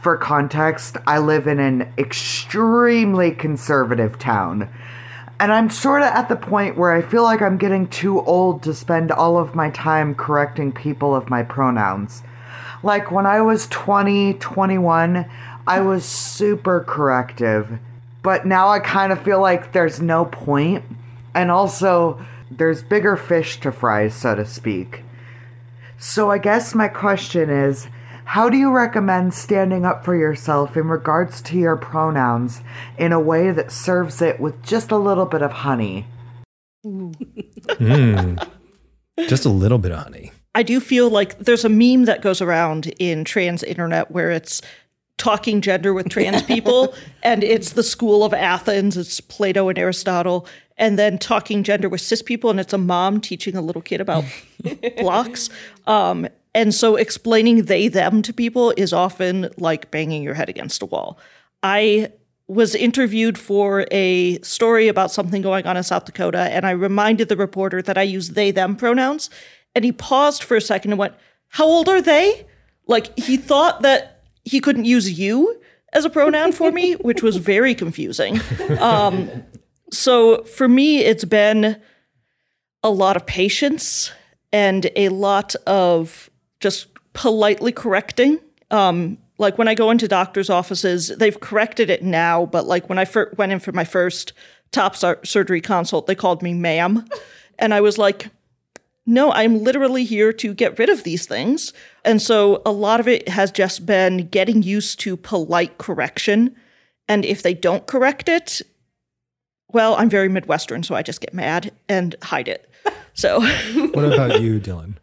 For context, I live in an extremely conservative town. And I'm sort of at the point where I feel like I'm getting too old to spend all of my time correcting people of my pronouns. Like when I was 20, 21, I was super corrective, but now I kind of feel like there's no point. And also, there's bigger fish to fry, so to speak. So I guess my question is how do you recommend standing up for yourself in regards to your pronouns in a way that serves it with just a little bit of honey? Mm. Just a little bit of honey. I do feel like there's a meme that goes around in trans internet where it's talking gender with trans people, and it's the school of Athens, it's Plato and Aristotle, and then talking gender with cis people, and it's a mom teaching a little kid about blocks. Um, and so explaining they them to people is often like banging your head against a wall. I was interviewed for a story about something going on in South Dakota, and I reminded the reporter that I use they them pronouns. And he paused for a second and went, How old are they? Like he thought that he couldn't use you as a pronoun for me, which was very confusing. Um, so for me, it's been a lot of patience and a lot of just politely correcting. Um, like when I go into doctors' offices, they've corrected it now, but like when I fir- went in for my first top sur- surgery consult, they called me ma'am. And I was like, no, I'm literally here to get rid of these things. And so a lot of it has just been getting used to polite correction. And if they don't correct it, well, I'm very Midwestern, so I just get mad and hide it. So, What about you, Dylan?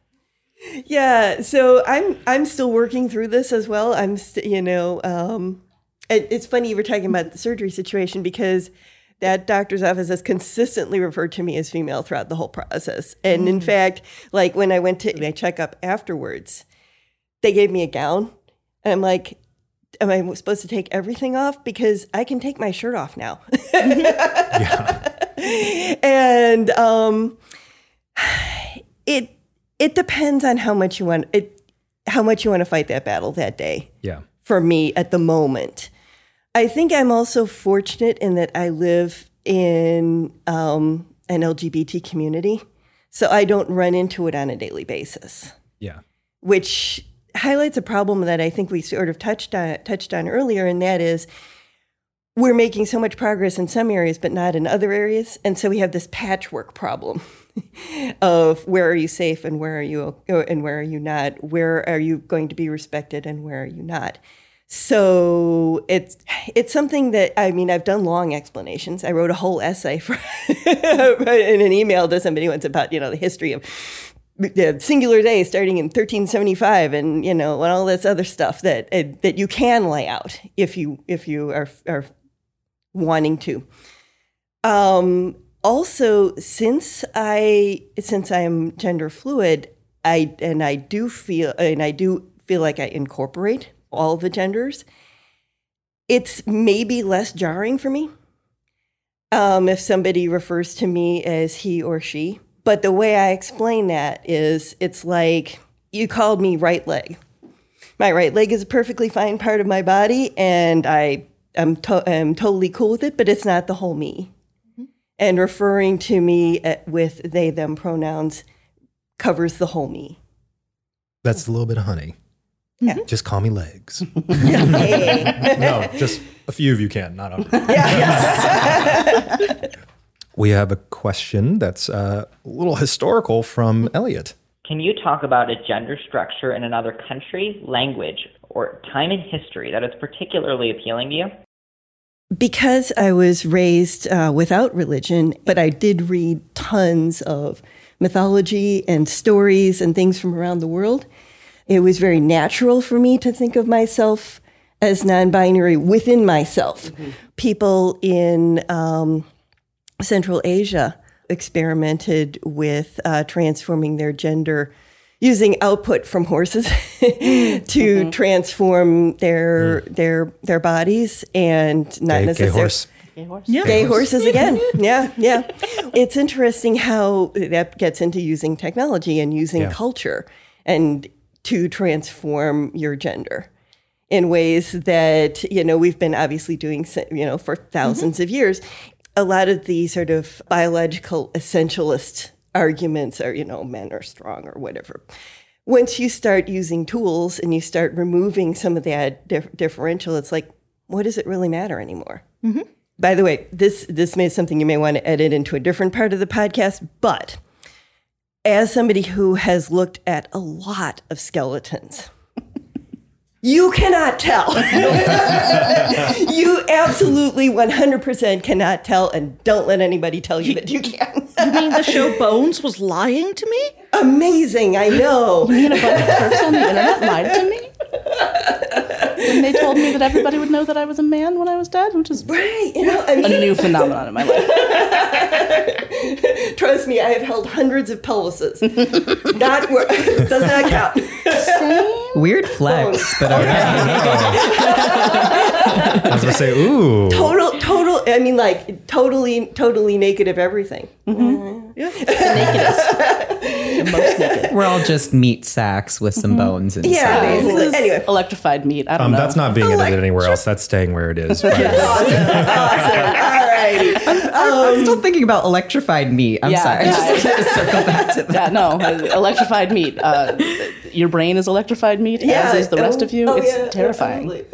Yeah, so I'm I'm still working through this as well. I'm st- you know, um, it, it's funny you were talking about the surgery situation because that doctor's office has consistently referred to me as female throughout the whole process. And in Mm. fact, like when I went to my checkup afterwards, they gave me a gown, and I'm like. Am I supposed to take everything off? Because I can take my shirt off now. Yeah, and um, it it depends on how much you want it how much you want to fight that battle that day Yeah. for me at the moment i think i'm also fortunate in that i live in um, an lgbt community so i don't run into it on a daily basis Yeah. which highlights a problem that I think we sort of touched on touched on earlier, and that is we're making so much progress in some areas, but not in other areas, and so we have this patchwork problem of where are you safe and where are you and where are you not? Where are you going to be respected and where are you not? So it's it's something that I mean I've done long explanations. I wrote a whole essay for in an email to somebody once about you know the history of the singular they starting in 1375 and you know and all this other stuff that uh, that you can lay out if you if you are are wanting to um also since i since i am gender fluid i and i do feel and i do feel like i incorporate all the genders it's maybe less jarring for me um, if somebody refers to me as he or she but the way I explain that is it's like you called me right leg. My right leg is a perfectly fine part of my body, and I am to- am totally cool with it, but it's not the whole me. And referring to me uh, with they, them pronouns covers the whole me. That's a little bit of honey. Yeah. Just call me legs. No, just a few of you can, not all. Yes. We have a question that's uh, a little historical from Elliot. Can you talk about a gender structure in another country, language, or time in history that is particularly appealing to you? Because I was raised uh, without religion, but I did read tons of mythology and stories and things from around the world. It was very natural for me to think of myself as non binary within myself. People in um, Central Asia experimented with uh, transforming their gender using output from horses to mm-hmm. transform their mm. their their bodies and not Gay- gay necessarily horse. yeah. Gay horses again. yeah, yeah. It's interesting how that gets into using technology and using Yeah. culture and to transform your gender in ways that, you know, we've been obviously doing, you know, for 1000s mm-hmm. of years. A lot of the sort of biological essentialist arguments are, you know, men are strong or whatever. once you start using tools and you start removing some of that dif- differential, it's like, what does it really matter anymore? Mm-hmm. By the way, this this may something you may want to edit into a different part of the podcast, but as somebody who has looked at a lot of skeletons, you cannot tell. you absolutely 100% cannot tell, and don't let anybody tell you that you can. You mean the show Bones was lying to me? Amazing, I know. You mean a bunch of TERFs on the internet lied to me? when they told me that everybody would know that I was a man when I was dead, which is right, you know, I a mean- new phenomenon in my life. Trust me, I have held hundreds of pelvises. not wor- does not count. Weird flex, but okay. I was gonna say, ooh. Total, total. I mean, like totally, totally naked of everything. Mm-hmm. Mm-hmm. Yeah. We're all just meat sacks with some bones inside. Yeah, basically. Anyway. electrified meat. I don't Um, know. that's not being edited anywhere else. That's staying where it is. But- Alrighty. I'm, I'm still thinking about electrified meat. I'm Yeah, sorry. yeah. Just to circle back to that. yeah, no, uh, electrified meat. Uh, your brain is electrified meat, Yeah, as is the rest oh, of you. oh, it's yeah, terrifying.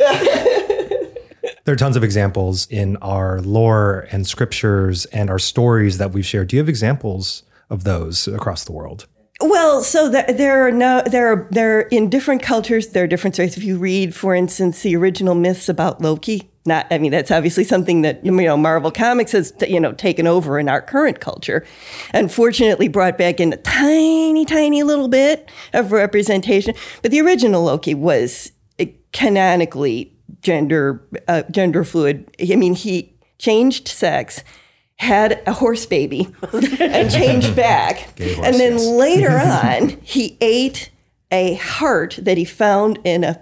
There are tons of examples in our lore and scriptures and our stories that we've shared. Do you have examples of those across the world? Well, so there, are no there are there are, in different cultures there are different stories. If you read, for instance, the original myths about Loki, not I mean that's obviously something that you know Marvel Comics has you know taken over in our current culture, and fortunately brought back in a tiny tiny little bit of representation. But the original Loki was uh, canonically gender uh, gender fluid. I mean he changed sex. Had a horse baby and changed back. Horse, and then yes. later on, he ate a heart that he found in a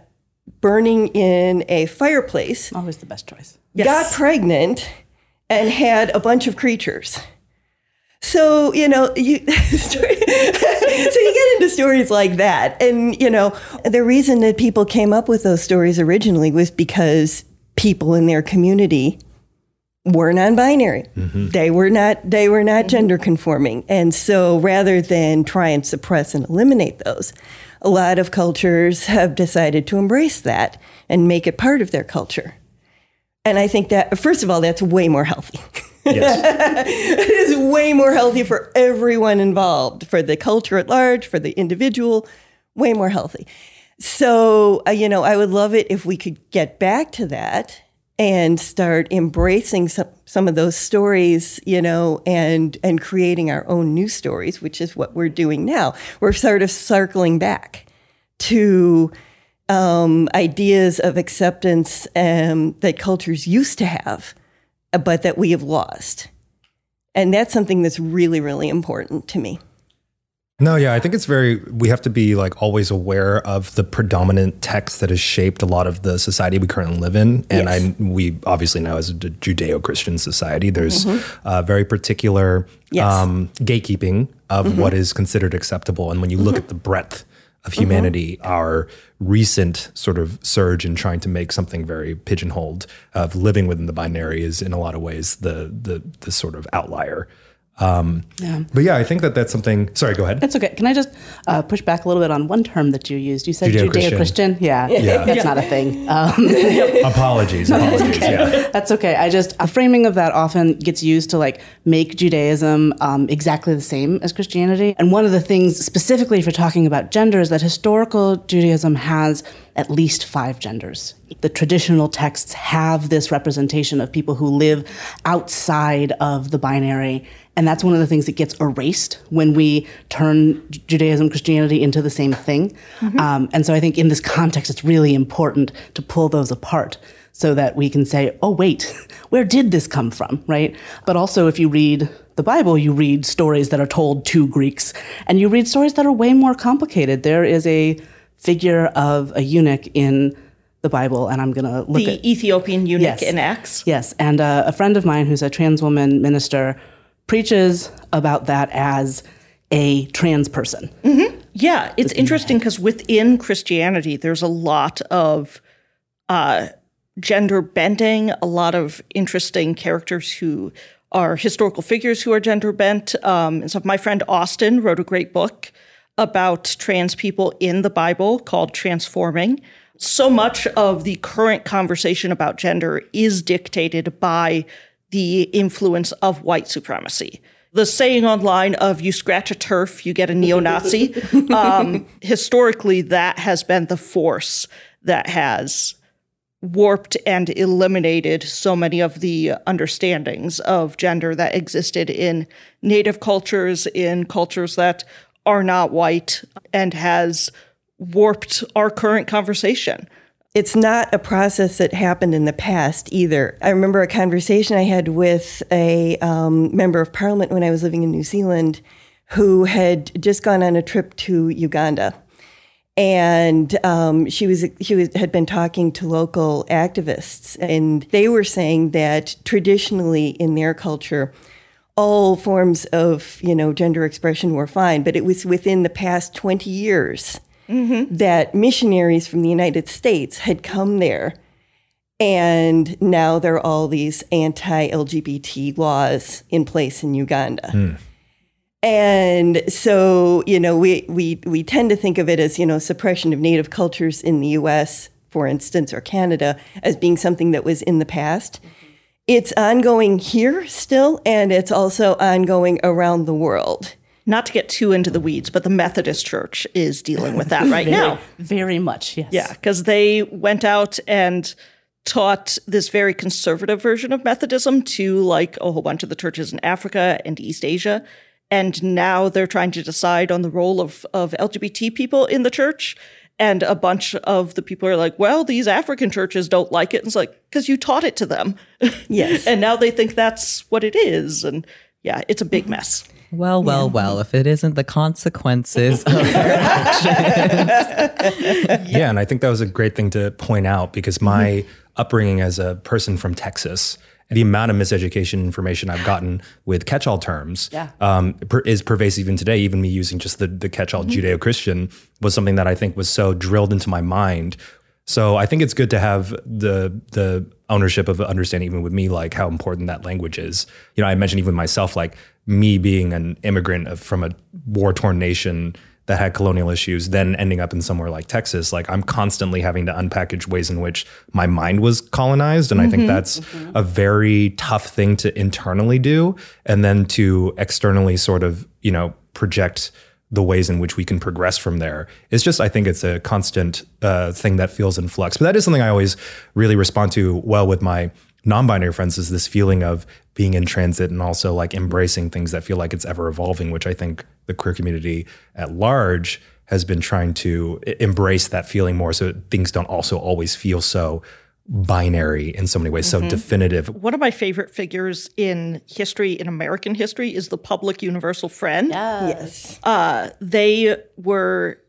burning in a fireplace, Always the best choice. got pregnant, and had a bunch of creatures. So, you know, you so you get into stories like that. And, you know, the reason that people came up with those stories originally was because people in their community were non-binary. Mm-hmm. They were not they were not mm-hmm. gender conforming. And so rather than try and suppress and eliminate those, a lot of cultures have decided to embrace that and make it part of their culture. And I think that first of all that's way more healthy. it is way more healthy for everyone involved, for the culture at large, for the individual, way more healthy. So, uh, you know, I would love it if we could get back to that and start embracing some, some of those stories, you know, and and creating our own new stories, which is what we're doing now. We're sort of circling back to um, ideas of acceptance um, that cultures used to have, but that we have lost. And that's something that's really, really important to me. No, yeah, I think it's very, we have to be like always aware of the predominant text that has shaped a lot of the society we currently live in. And Yes. I, we obviously know as a Judeo Christian society, there's Mhm. uh, very particular Yes. um, gatekeeping of Mhm. what is considered acceptable. And when you look Mhm. at the breadth of humanity, mm-hmm. our recent sort of surge in trying to make something very pigeonholed of living within the binary is in a lot of ways the, the, the sort of outlier. Um, Yeah. But yeah, I think that that's something. Sorry, go ahead. That's okay. Can I just uh, push back a little bit on one term that you used? You said Judeo-Christian. Judeo-Christian. Yeah, Yeah. that's Yeah. not a thing. Um, Apologies. Apologies. Yeah. That's okay. I just a framing of that often gets used to like make Judaism um, exactly the same as Christianity. And one of the things specifically for talking about gender is that historical Judaism has at least five genders. The traditional texts have this representation of people who live outside of the binary. And that's one of the things that gets erased when we turn Judaism, and Christianity into the same thing. Um, and so I think in this context, it's really important to pull those apart so that we can say, oh, wait, where did this come from, right? But also, if you read the Bible, you read stories that are told to Greeks, and you read stories that are way more complicated. There is a figure of a eunuch in the Bible, and I'm going to look the at Ethiopian eunuch Yes. in Acts. Yes, and uh, a friend of mine who's a trans woman minister preaches about that as a trans person. Yeah, it's interesting because within Christianity, there's a lot of uh, gender bending, a lot of interesting characters who are historical figures who are gender bent. Um, and so my friend Austen wrote a great book about trans people in the Bible called Transforming. So much of the current conversation about gender is dictated by the influence of white supremacy. The saying online of you scratch a TERF, you get a neo Nazi, um, historically, that has been the force that has warped and eliminated so many of the understandings of gender that existed in native cultures, in cultures that are not white, and has warped our current conversation. It's not a process that happened in the past either. I remember a conversation I had with a um, member of parliament when I was living in New Zealand who had just gone on a trip to Uganda. And um, she was she was, had been talking to local activists, and they were saying that traditionally in their culture, all forms of you know gender expression were fine, but it was within the past twenty years mm-hmm. that missionaries from the United States had come there. And now there are all these anti LGBT laws in place in Uganda. Mm. And so, you know, we, we, we tend to think of it as, you know, suppression of native cultures in the US, for instance, or Canada, as being something that was in the past. It's ongoing here still, and it's also ongoing around the world not to get too into the weeds, but the Methodist Church is dealing with that right very, now. Very much, yes. Yeah, because they went out and taught this very conservative version of Methodism to like a whole bunch of the churches in Africa and East Asia. And now they're trying to decide on the role of, of LGBT people in the church. And a bunch of the people are like, well, these African churches don't like it. And it's like, because you taught it to them. Yes. and now they think that's what it is. And yeah, it's a big mess. Well, well, yeah. well, if it isn't the consequences of your actions. yeah, and I think that was a great thing to point out because my mm-hmm. upbringing as a person from Texas, the amount of miseducation information I've gotten with catch-all terms yeah. um, per, is pervasive even today. Even me using just the, the catch-all mm-hmm. Judeo-Christian was something that I think was so drilled into my mind. So I think it's good to have the the ownership of understanding, even with me, like how important that language is. You know, I mentioned even myself, like me being an immigrant of, from a war torn nation that had colonial issues, then ending up in somewhere like Texas, like I'm constantly having to unpackage ways in which my mind was colonized. And mm-hmm. I think that's mm-hmm. a very tough thing to internally do. And then to externally sort of, you know, project the ways in which we can progress from there. It's just, I think it's a constant uh, thing that feels in flux. But that is something I always really respond to well with my non-binary friends is this feeling of being in transit and also like embracing things that feel like it's ever evolving, which I think the queer community at large has been trying to embrace that feeling more so things don't also always feel so binary in so many ways, mm-hmm. so definitive. One of my favorite figures in history, in American history, is the public universal friend. Yes. Uh, they were.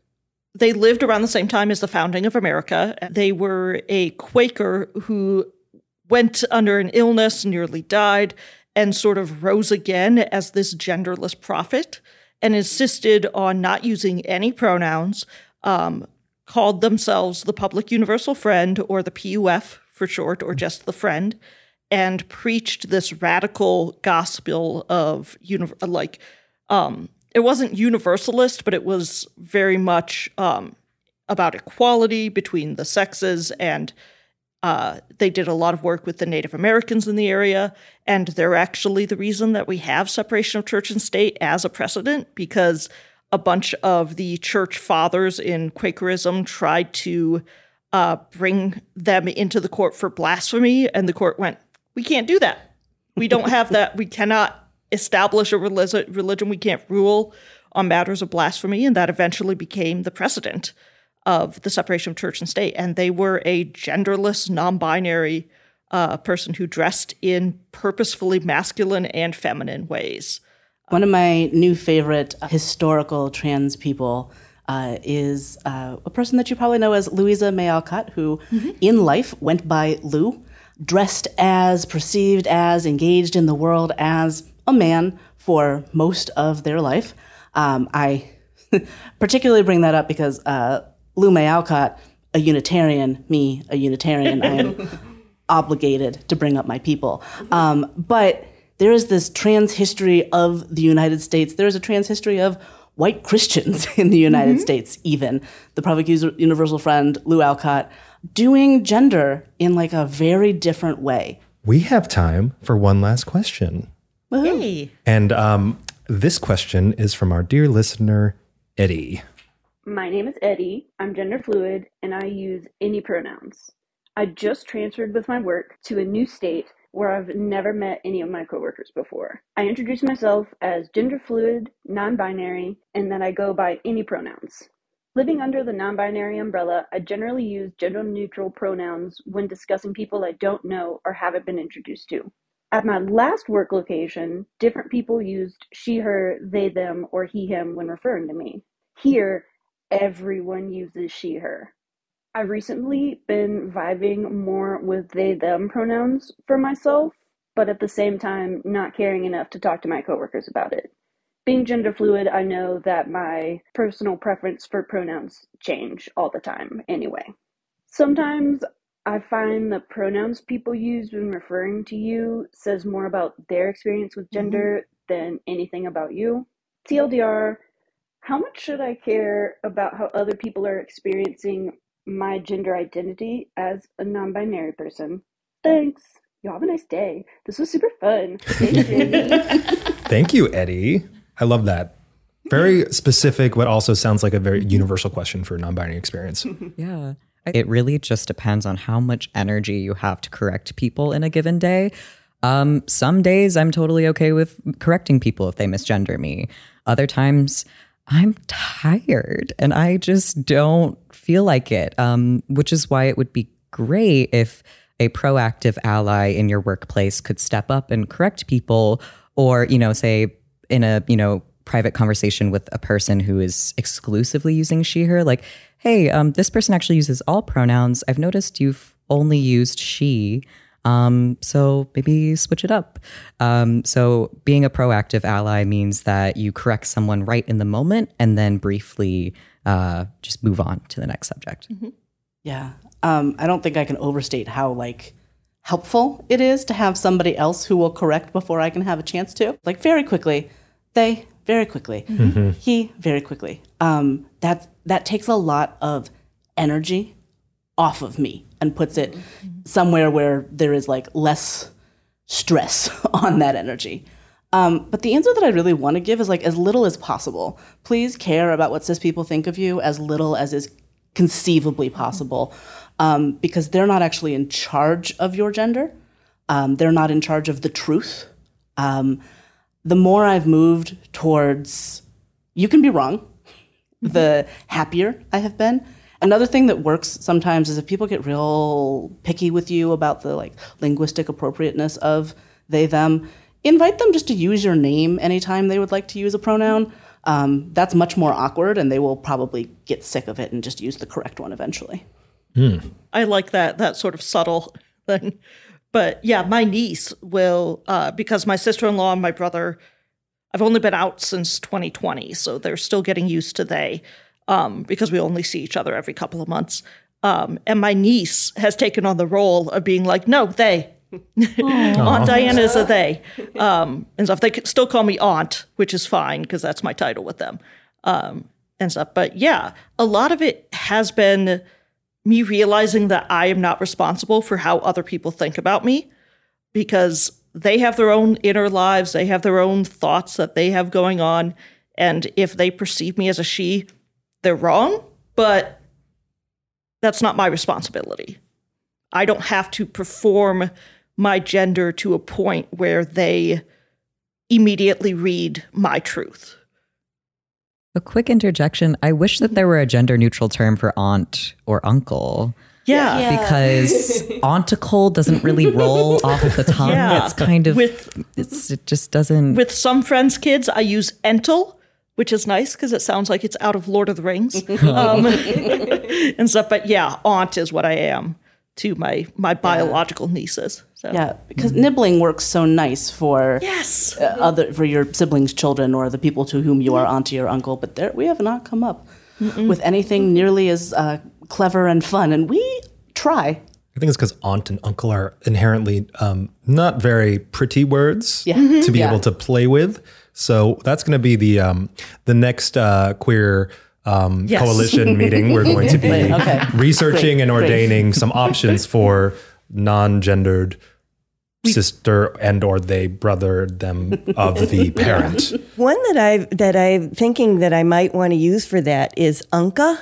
They lived around the same time as the founding of America. They were a Quaker who went under an illness, nearly died, and sort of rose again as this genderless prophet and insisted on not using any pronouns, um, called themselves the Public Universal Friend, or the PUF for short, or just the Friend, and preached this radical gospel of uni- like um, it wasn't universalist, but it was very much um, about equality between the sexes and. Uh, they did a lot of work with the Native Americans in the area, and they're actually the reason that we have separation of church and state as a precedent because a bunch of the church fathers in Quakerism tried to uh, bring them into the court for blasphemy, and the court went, "We can't do that. We don't have that. We cannot establish a religion. We can't rule on matters of blasphemy," and that eventually became the precedent of the separation of church and state. And they were a genderless, non-binary uh, person who dressed in purposefully masculine and feminine ways. One of my new favorite historical trans people uh, is uh, a person that you probably know as Louisa May Alcott, who mm-hmm. in life went by Lou, dressed as, perceived as, engaged in the world as a man for most of their life. Um, I particularly bring that up because uh, Lou May Alcott, a Unitarian, me, a Unitarian, I am obligated to bring up my people. Um, but there is this trans history of the United States. There is a trans history of white Christians in the United States, even the Public User- Universal Friend, Lou Alcott, doing gender in like a very different way. We have time for one last question. Hey. And um, this question is from our dear listener, Eddie. My name is Eddie. I'm gender fluid and I use any pronouns. I just transferred with my work to a new state where I've never met any of my coworkers before. I introduce myself as gender fluid, non binary, and that I go by any pronouns. Living under the non binary umbrella, I generally use gender neutral pronouns when discussing people I don't know or haven't been introduced to. At my last work location, different people used she, her, they, them, or he, him when referring to me. Here, everyone uses she, her. I've recently been vibing more with they, them pronouns for myself, but at the same time, not caring enough to talk to my coworkers about it. Being gender fluid, I know that my personal preference for pronouns change all the time anyway. Sometimes I find the pronouns people use when referring to you says more about their experience with mm-hmm. gender than anything about you. TLDR, how much should I care about how other people are experiencing my gender identity as a non binary person? Thanks. Y'all have a nice day. This was super fun. Thank you, Eddie. I love that. Very specific, but also sounds like a very universal question for non binary experience. Yeah. It really just depends on how much energy you have to correct people in a given day. Um, some days I'm totally okay with correcting people if they misgender me. Other times I'm tired and I just don't feel like it, um, which is why it would be great if a proactive ally in your workplace could step up and correct people or, you know, say in a, you know, private conversation with a person who is exclusively using she, her, like, hey, um, this person actually uses all pronouns. I've noticed you've only used she. Um, so maybe switch it up. Um, so being a proactive ally means that you correct someone right in the moment and then briefly uh, just move on to the next subject. Yeah. Um, I don't think I can overstate how like helpful it is to have somebody else who will correct before I can have a chance to. Like very quickly, they very quickly, Mhm. he very quickly. Um, that that takes a lot of energy off of me and puts it somewhere where there is like less stress on that energy. Um, but the answer that I really want to give is like as little as possible. Please care about what cis people think of you as little as is conceivably possible, um, because they're not actually in charge of your gender. Um, they're not in charge of the truth. Um, the more I've moved towards, you can be wrong, the happier I have been. Another thing that works sometimes is if people get real picky with you about the like linguistic appropriateness of they them, invite them just to use your name anytime they would like to use a pronoun. Um, that's much more awkward, and they will probably get sick of it and just use the correct one eventually. I like that that sort of subtle thing. But yeah, my niece will uh, because my sister in law and my brother. I've only been out since 2020, so they're still getting used to they um, because we only see each other every couple of months. Um, and my niece has taken on the role of being like, no, they. Aunt Dianna is a they. Um, and stuff. They still call me aunt, which is fine because that's my title with them. Um, and stuff. But yeah, a lot of it has been me realizing that I am not responsible for how other people think about me because they have their own inner lives, they have their own thoughts that they have going on. And if they perceive me as a she, they're wrong, but that's not my responsibility. I don't have to perform my gender to a point where they immediately read my truth. A quick interjection. I wish that there were a gender neutral term for aunt or uncle. Yeah. Yeah. Because aunticle doesn't really roll off the tongue. Yeah. It's kind of With- it's, it just doesn't With some friends' kids, I use entel, which is nice because it sounds like it's out of Lord of the Rings um, and stuff. But yeah, aunt is what I am to my my biological nieces. So Yeah, because nibbling works so nice for yes uh, other for your siblings' children or the people to whom you are auntie or uncle. But there, we have not come up with anything nearly as uh, clever and fun, and we try. I think it's because aunt and uncle are inherently um, not very pretty words Yeah. to be Yeah. able to play with. So that's going to be the um, the next uh, queer um, Yes. coalition meeting. We're going to be Okay. researching Great, and great. ordaining some options for non-gendered sister and or they brother them of the parent. One that I that I'm thinking that I might want to use for that is Unca.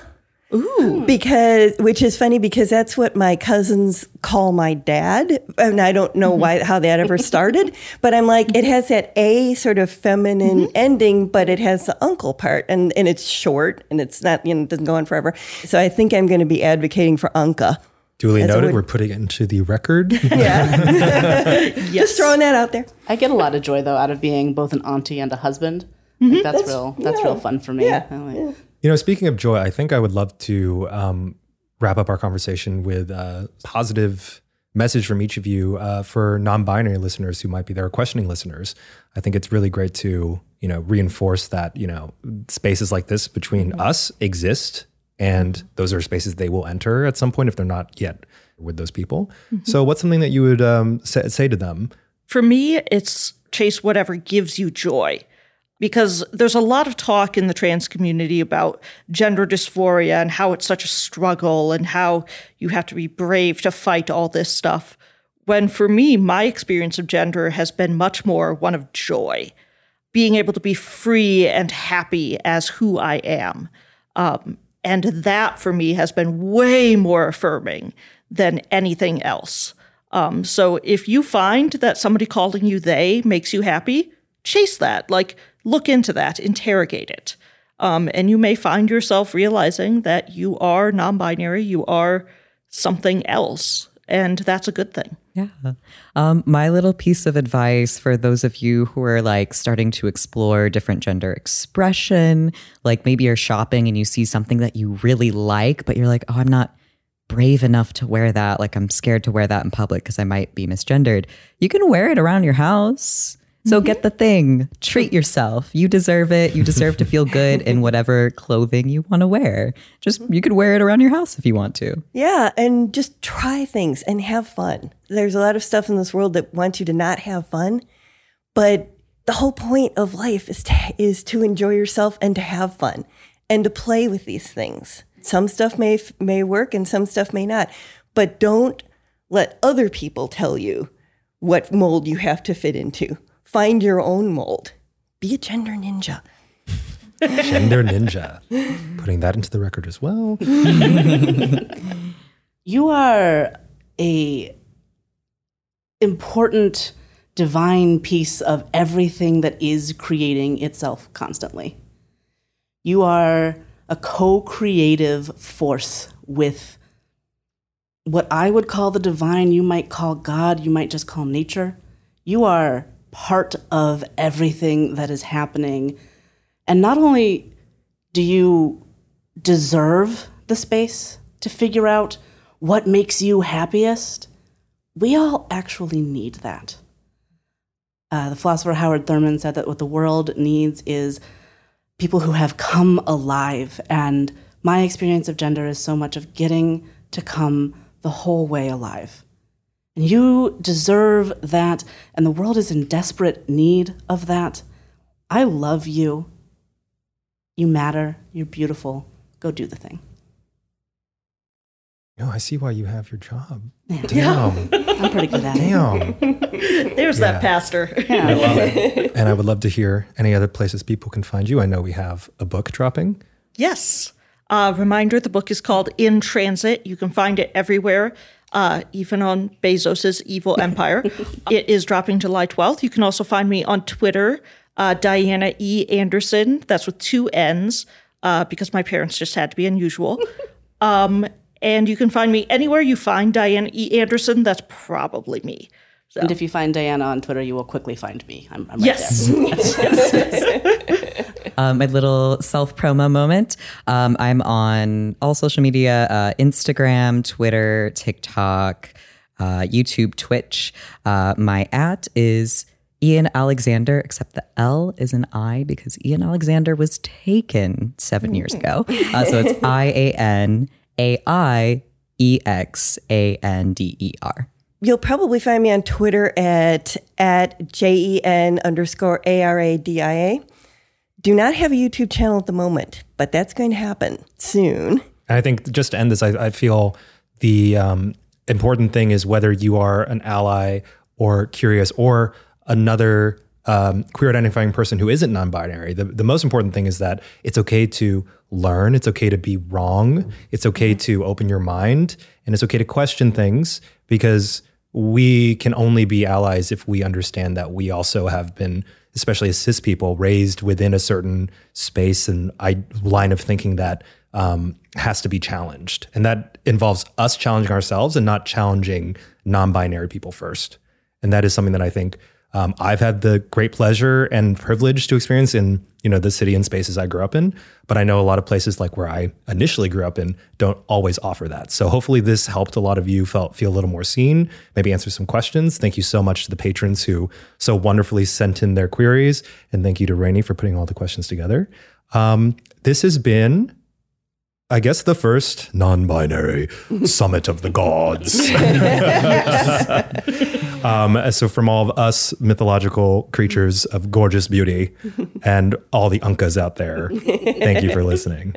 Ooh. Hmm. Because which is funny because that's what my cousins call my dad. And I don't know mm-hmm. why how that ever started. But I'm like, it has that A sort of feminine mm-hmm. ending, but it has the uncle part and, and it's short and it's not, you know, it doesn't go on forever. So I think I'm gonna be advocating for Unca. Duly As noted. word- We're putting it into the record. Yeah. Just throwing that out there. I get a lot of joy though out of being both an auntie and a husband. Like, mm-hmm. that's, That's- real. That's yeah. real fun for me. Yeah. I like- You know, speaking of joy, I think I would love to um, wrap up our conversation with a positive message from each of you uh, for non-binary listeners who might be there, questioning listeners. I think it's really great to you know reinforce that you know spaces like this between us exist, and those are spaces they will enter at some point if they're not yet with those people. So, what's something that you would um, say, say to them? For me, it's chase whatever gives you joy. Because there's a lot of talk in the trans community about gender dysphoria and how it's such a struggle and how you have to be brave to fight all this stuff. When for me, my experience of gender has been much more one of joy, being able to be free and happy as who I am. Um, and that for me has been way more affirming than anything else. Um, so if you find that somebody calling you they makes you happy, chase that. Like, look into that, interrogate it. Um, and you may find yourself realizing that you are non binary, you are something else. And that's a good thing. Yeah. Um, my little piece of advice for those of you who are like starting to explore different gender expression, like maybe you're shopping and you see something that you really like, but you're like, oh, I'm not brave enough to wear that. Like I'm scared to wear that in public because I might be misgendered. You can wear it around your house. So mm-hmm. get the thing, treat mm-hmm. yourself. You deserve it. You deserve to feel good in whatever clothing you want to wear. Just mm-hmm. you could wear it around your house if you want to. Yeah, and just try things and have fun. There's a lot of stuff in this world that wants you to not have fun, but the whole point of life is to, is to enjoy yourself and to have fun and to play with these things. Some stuff may may work and some stuff may not, but don't let other people tell you what mold you have to fit into. Find your own mold. Be a gender ninja. Gender ninja. Putting that into the record as well. you are a important divine piece of everything that is creating itself constantly. You are a co-creative force with what I would call the divine, you might call God, you might just call nature. You are part of everything that is happening. And not only do you deserve the space to figure out what makes you happiest, we all actually need that. Uh, the philosopher Howard Thurman said that what the world needs is people who have come alive. And my experience of gender is so much of getting to come the whole way alive. And you deserve that, and the world is in desperate need of that. I love you. You matter. You're beautiful. Go do the thing. No, I see why you have your job. Yeah. Damn. I'm pretty good at it. Damn. There's Yeah. that pastor. I love it. And I would love to hear any other places people can find you. I know we have a book dropping. Yes. Uh, reminder the book is called In Transit. You can find it everywhere, uh, even on Bezos's evil empire. it is dropping July 12th. You can also find me on Twitter, uh, Dianna E. Anderson. That's with two N's uh, because my parents just had to be unusual. um, and you can find me anywhere you find Dianna E. Anderson. That's probably me. So. And if you find Dianna on Twitter, you will quickly find me. I'm, I'm right Yes. there. um, my little self promo moment. Um, I'm on all social media uh, Instagram, Twitter, TikTok, uh, YouTube, Twitch. Uh, my at is Ian Alexander, except the L is an I because Ian Alexander was taken seven years ago. Uh, so it's I A N A I E X A N D E R. You'll probably find me on Twitter at at J E N underscore A R A D I A. Do not have a YouTube channel at the moment, but that's going to happen soon. I think just to end this, I, I feel the um, important thing is whether you are an ally or curious or another um, queer identifying person who isn't non binary. The, the most important thing is that it's okay to learn, it's okay to be wrong, it's okay to open your mind, and it's okay to question things because we can only be allies if we understand that we also have been especially as cis people, raised within a certain space and I, line of thinking that um, has to be challenged. And that involves us challenging ourselves and not challenging non binary people first. And that is something that I think um, I've had the great pleasure and privilege to experience in you know the city and spaces I grew up in. But I know a lot of places like where I initially grew up in don't always offer that. So hopefully this helped a lot of you felt feel a little more seen, maybe answer some questions. Thank you so much to the patrons who so wonderfully sent in their queries, and thank you to Rainey for putting all the questions together. Um, this has been I guess the first non binary summit of the gods. um, so, from all of us mythological creatures of gorgeous beauty and all the Uncas out there, thank you for listening.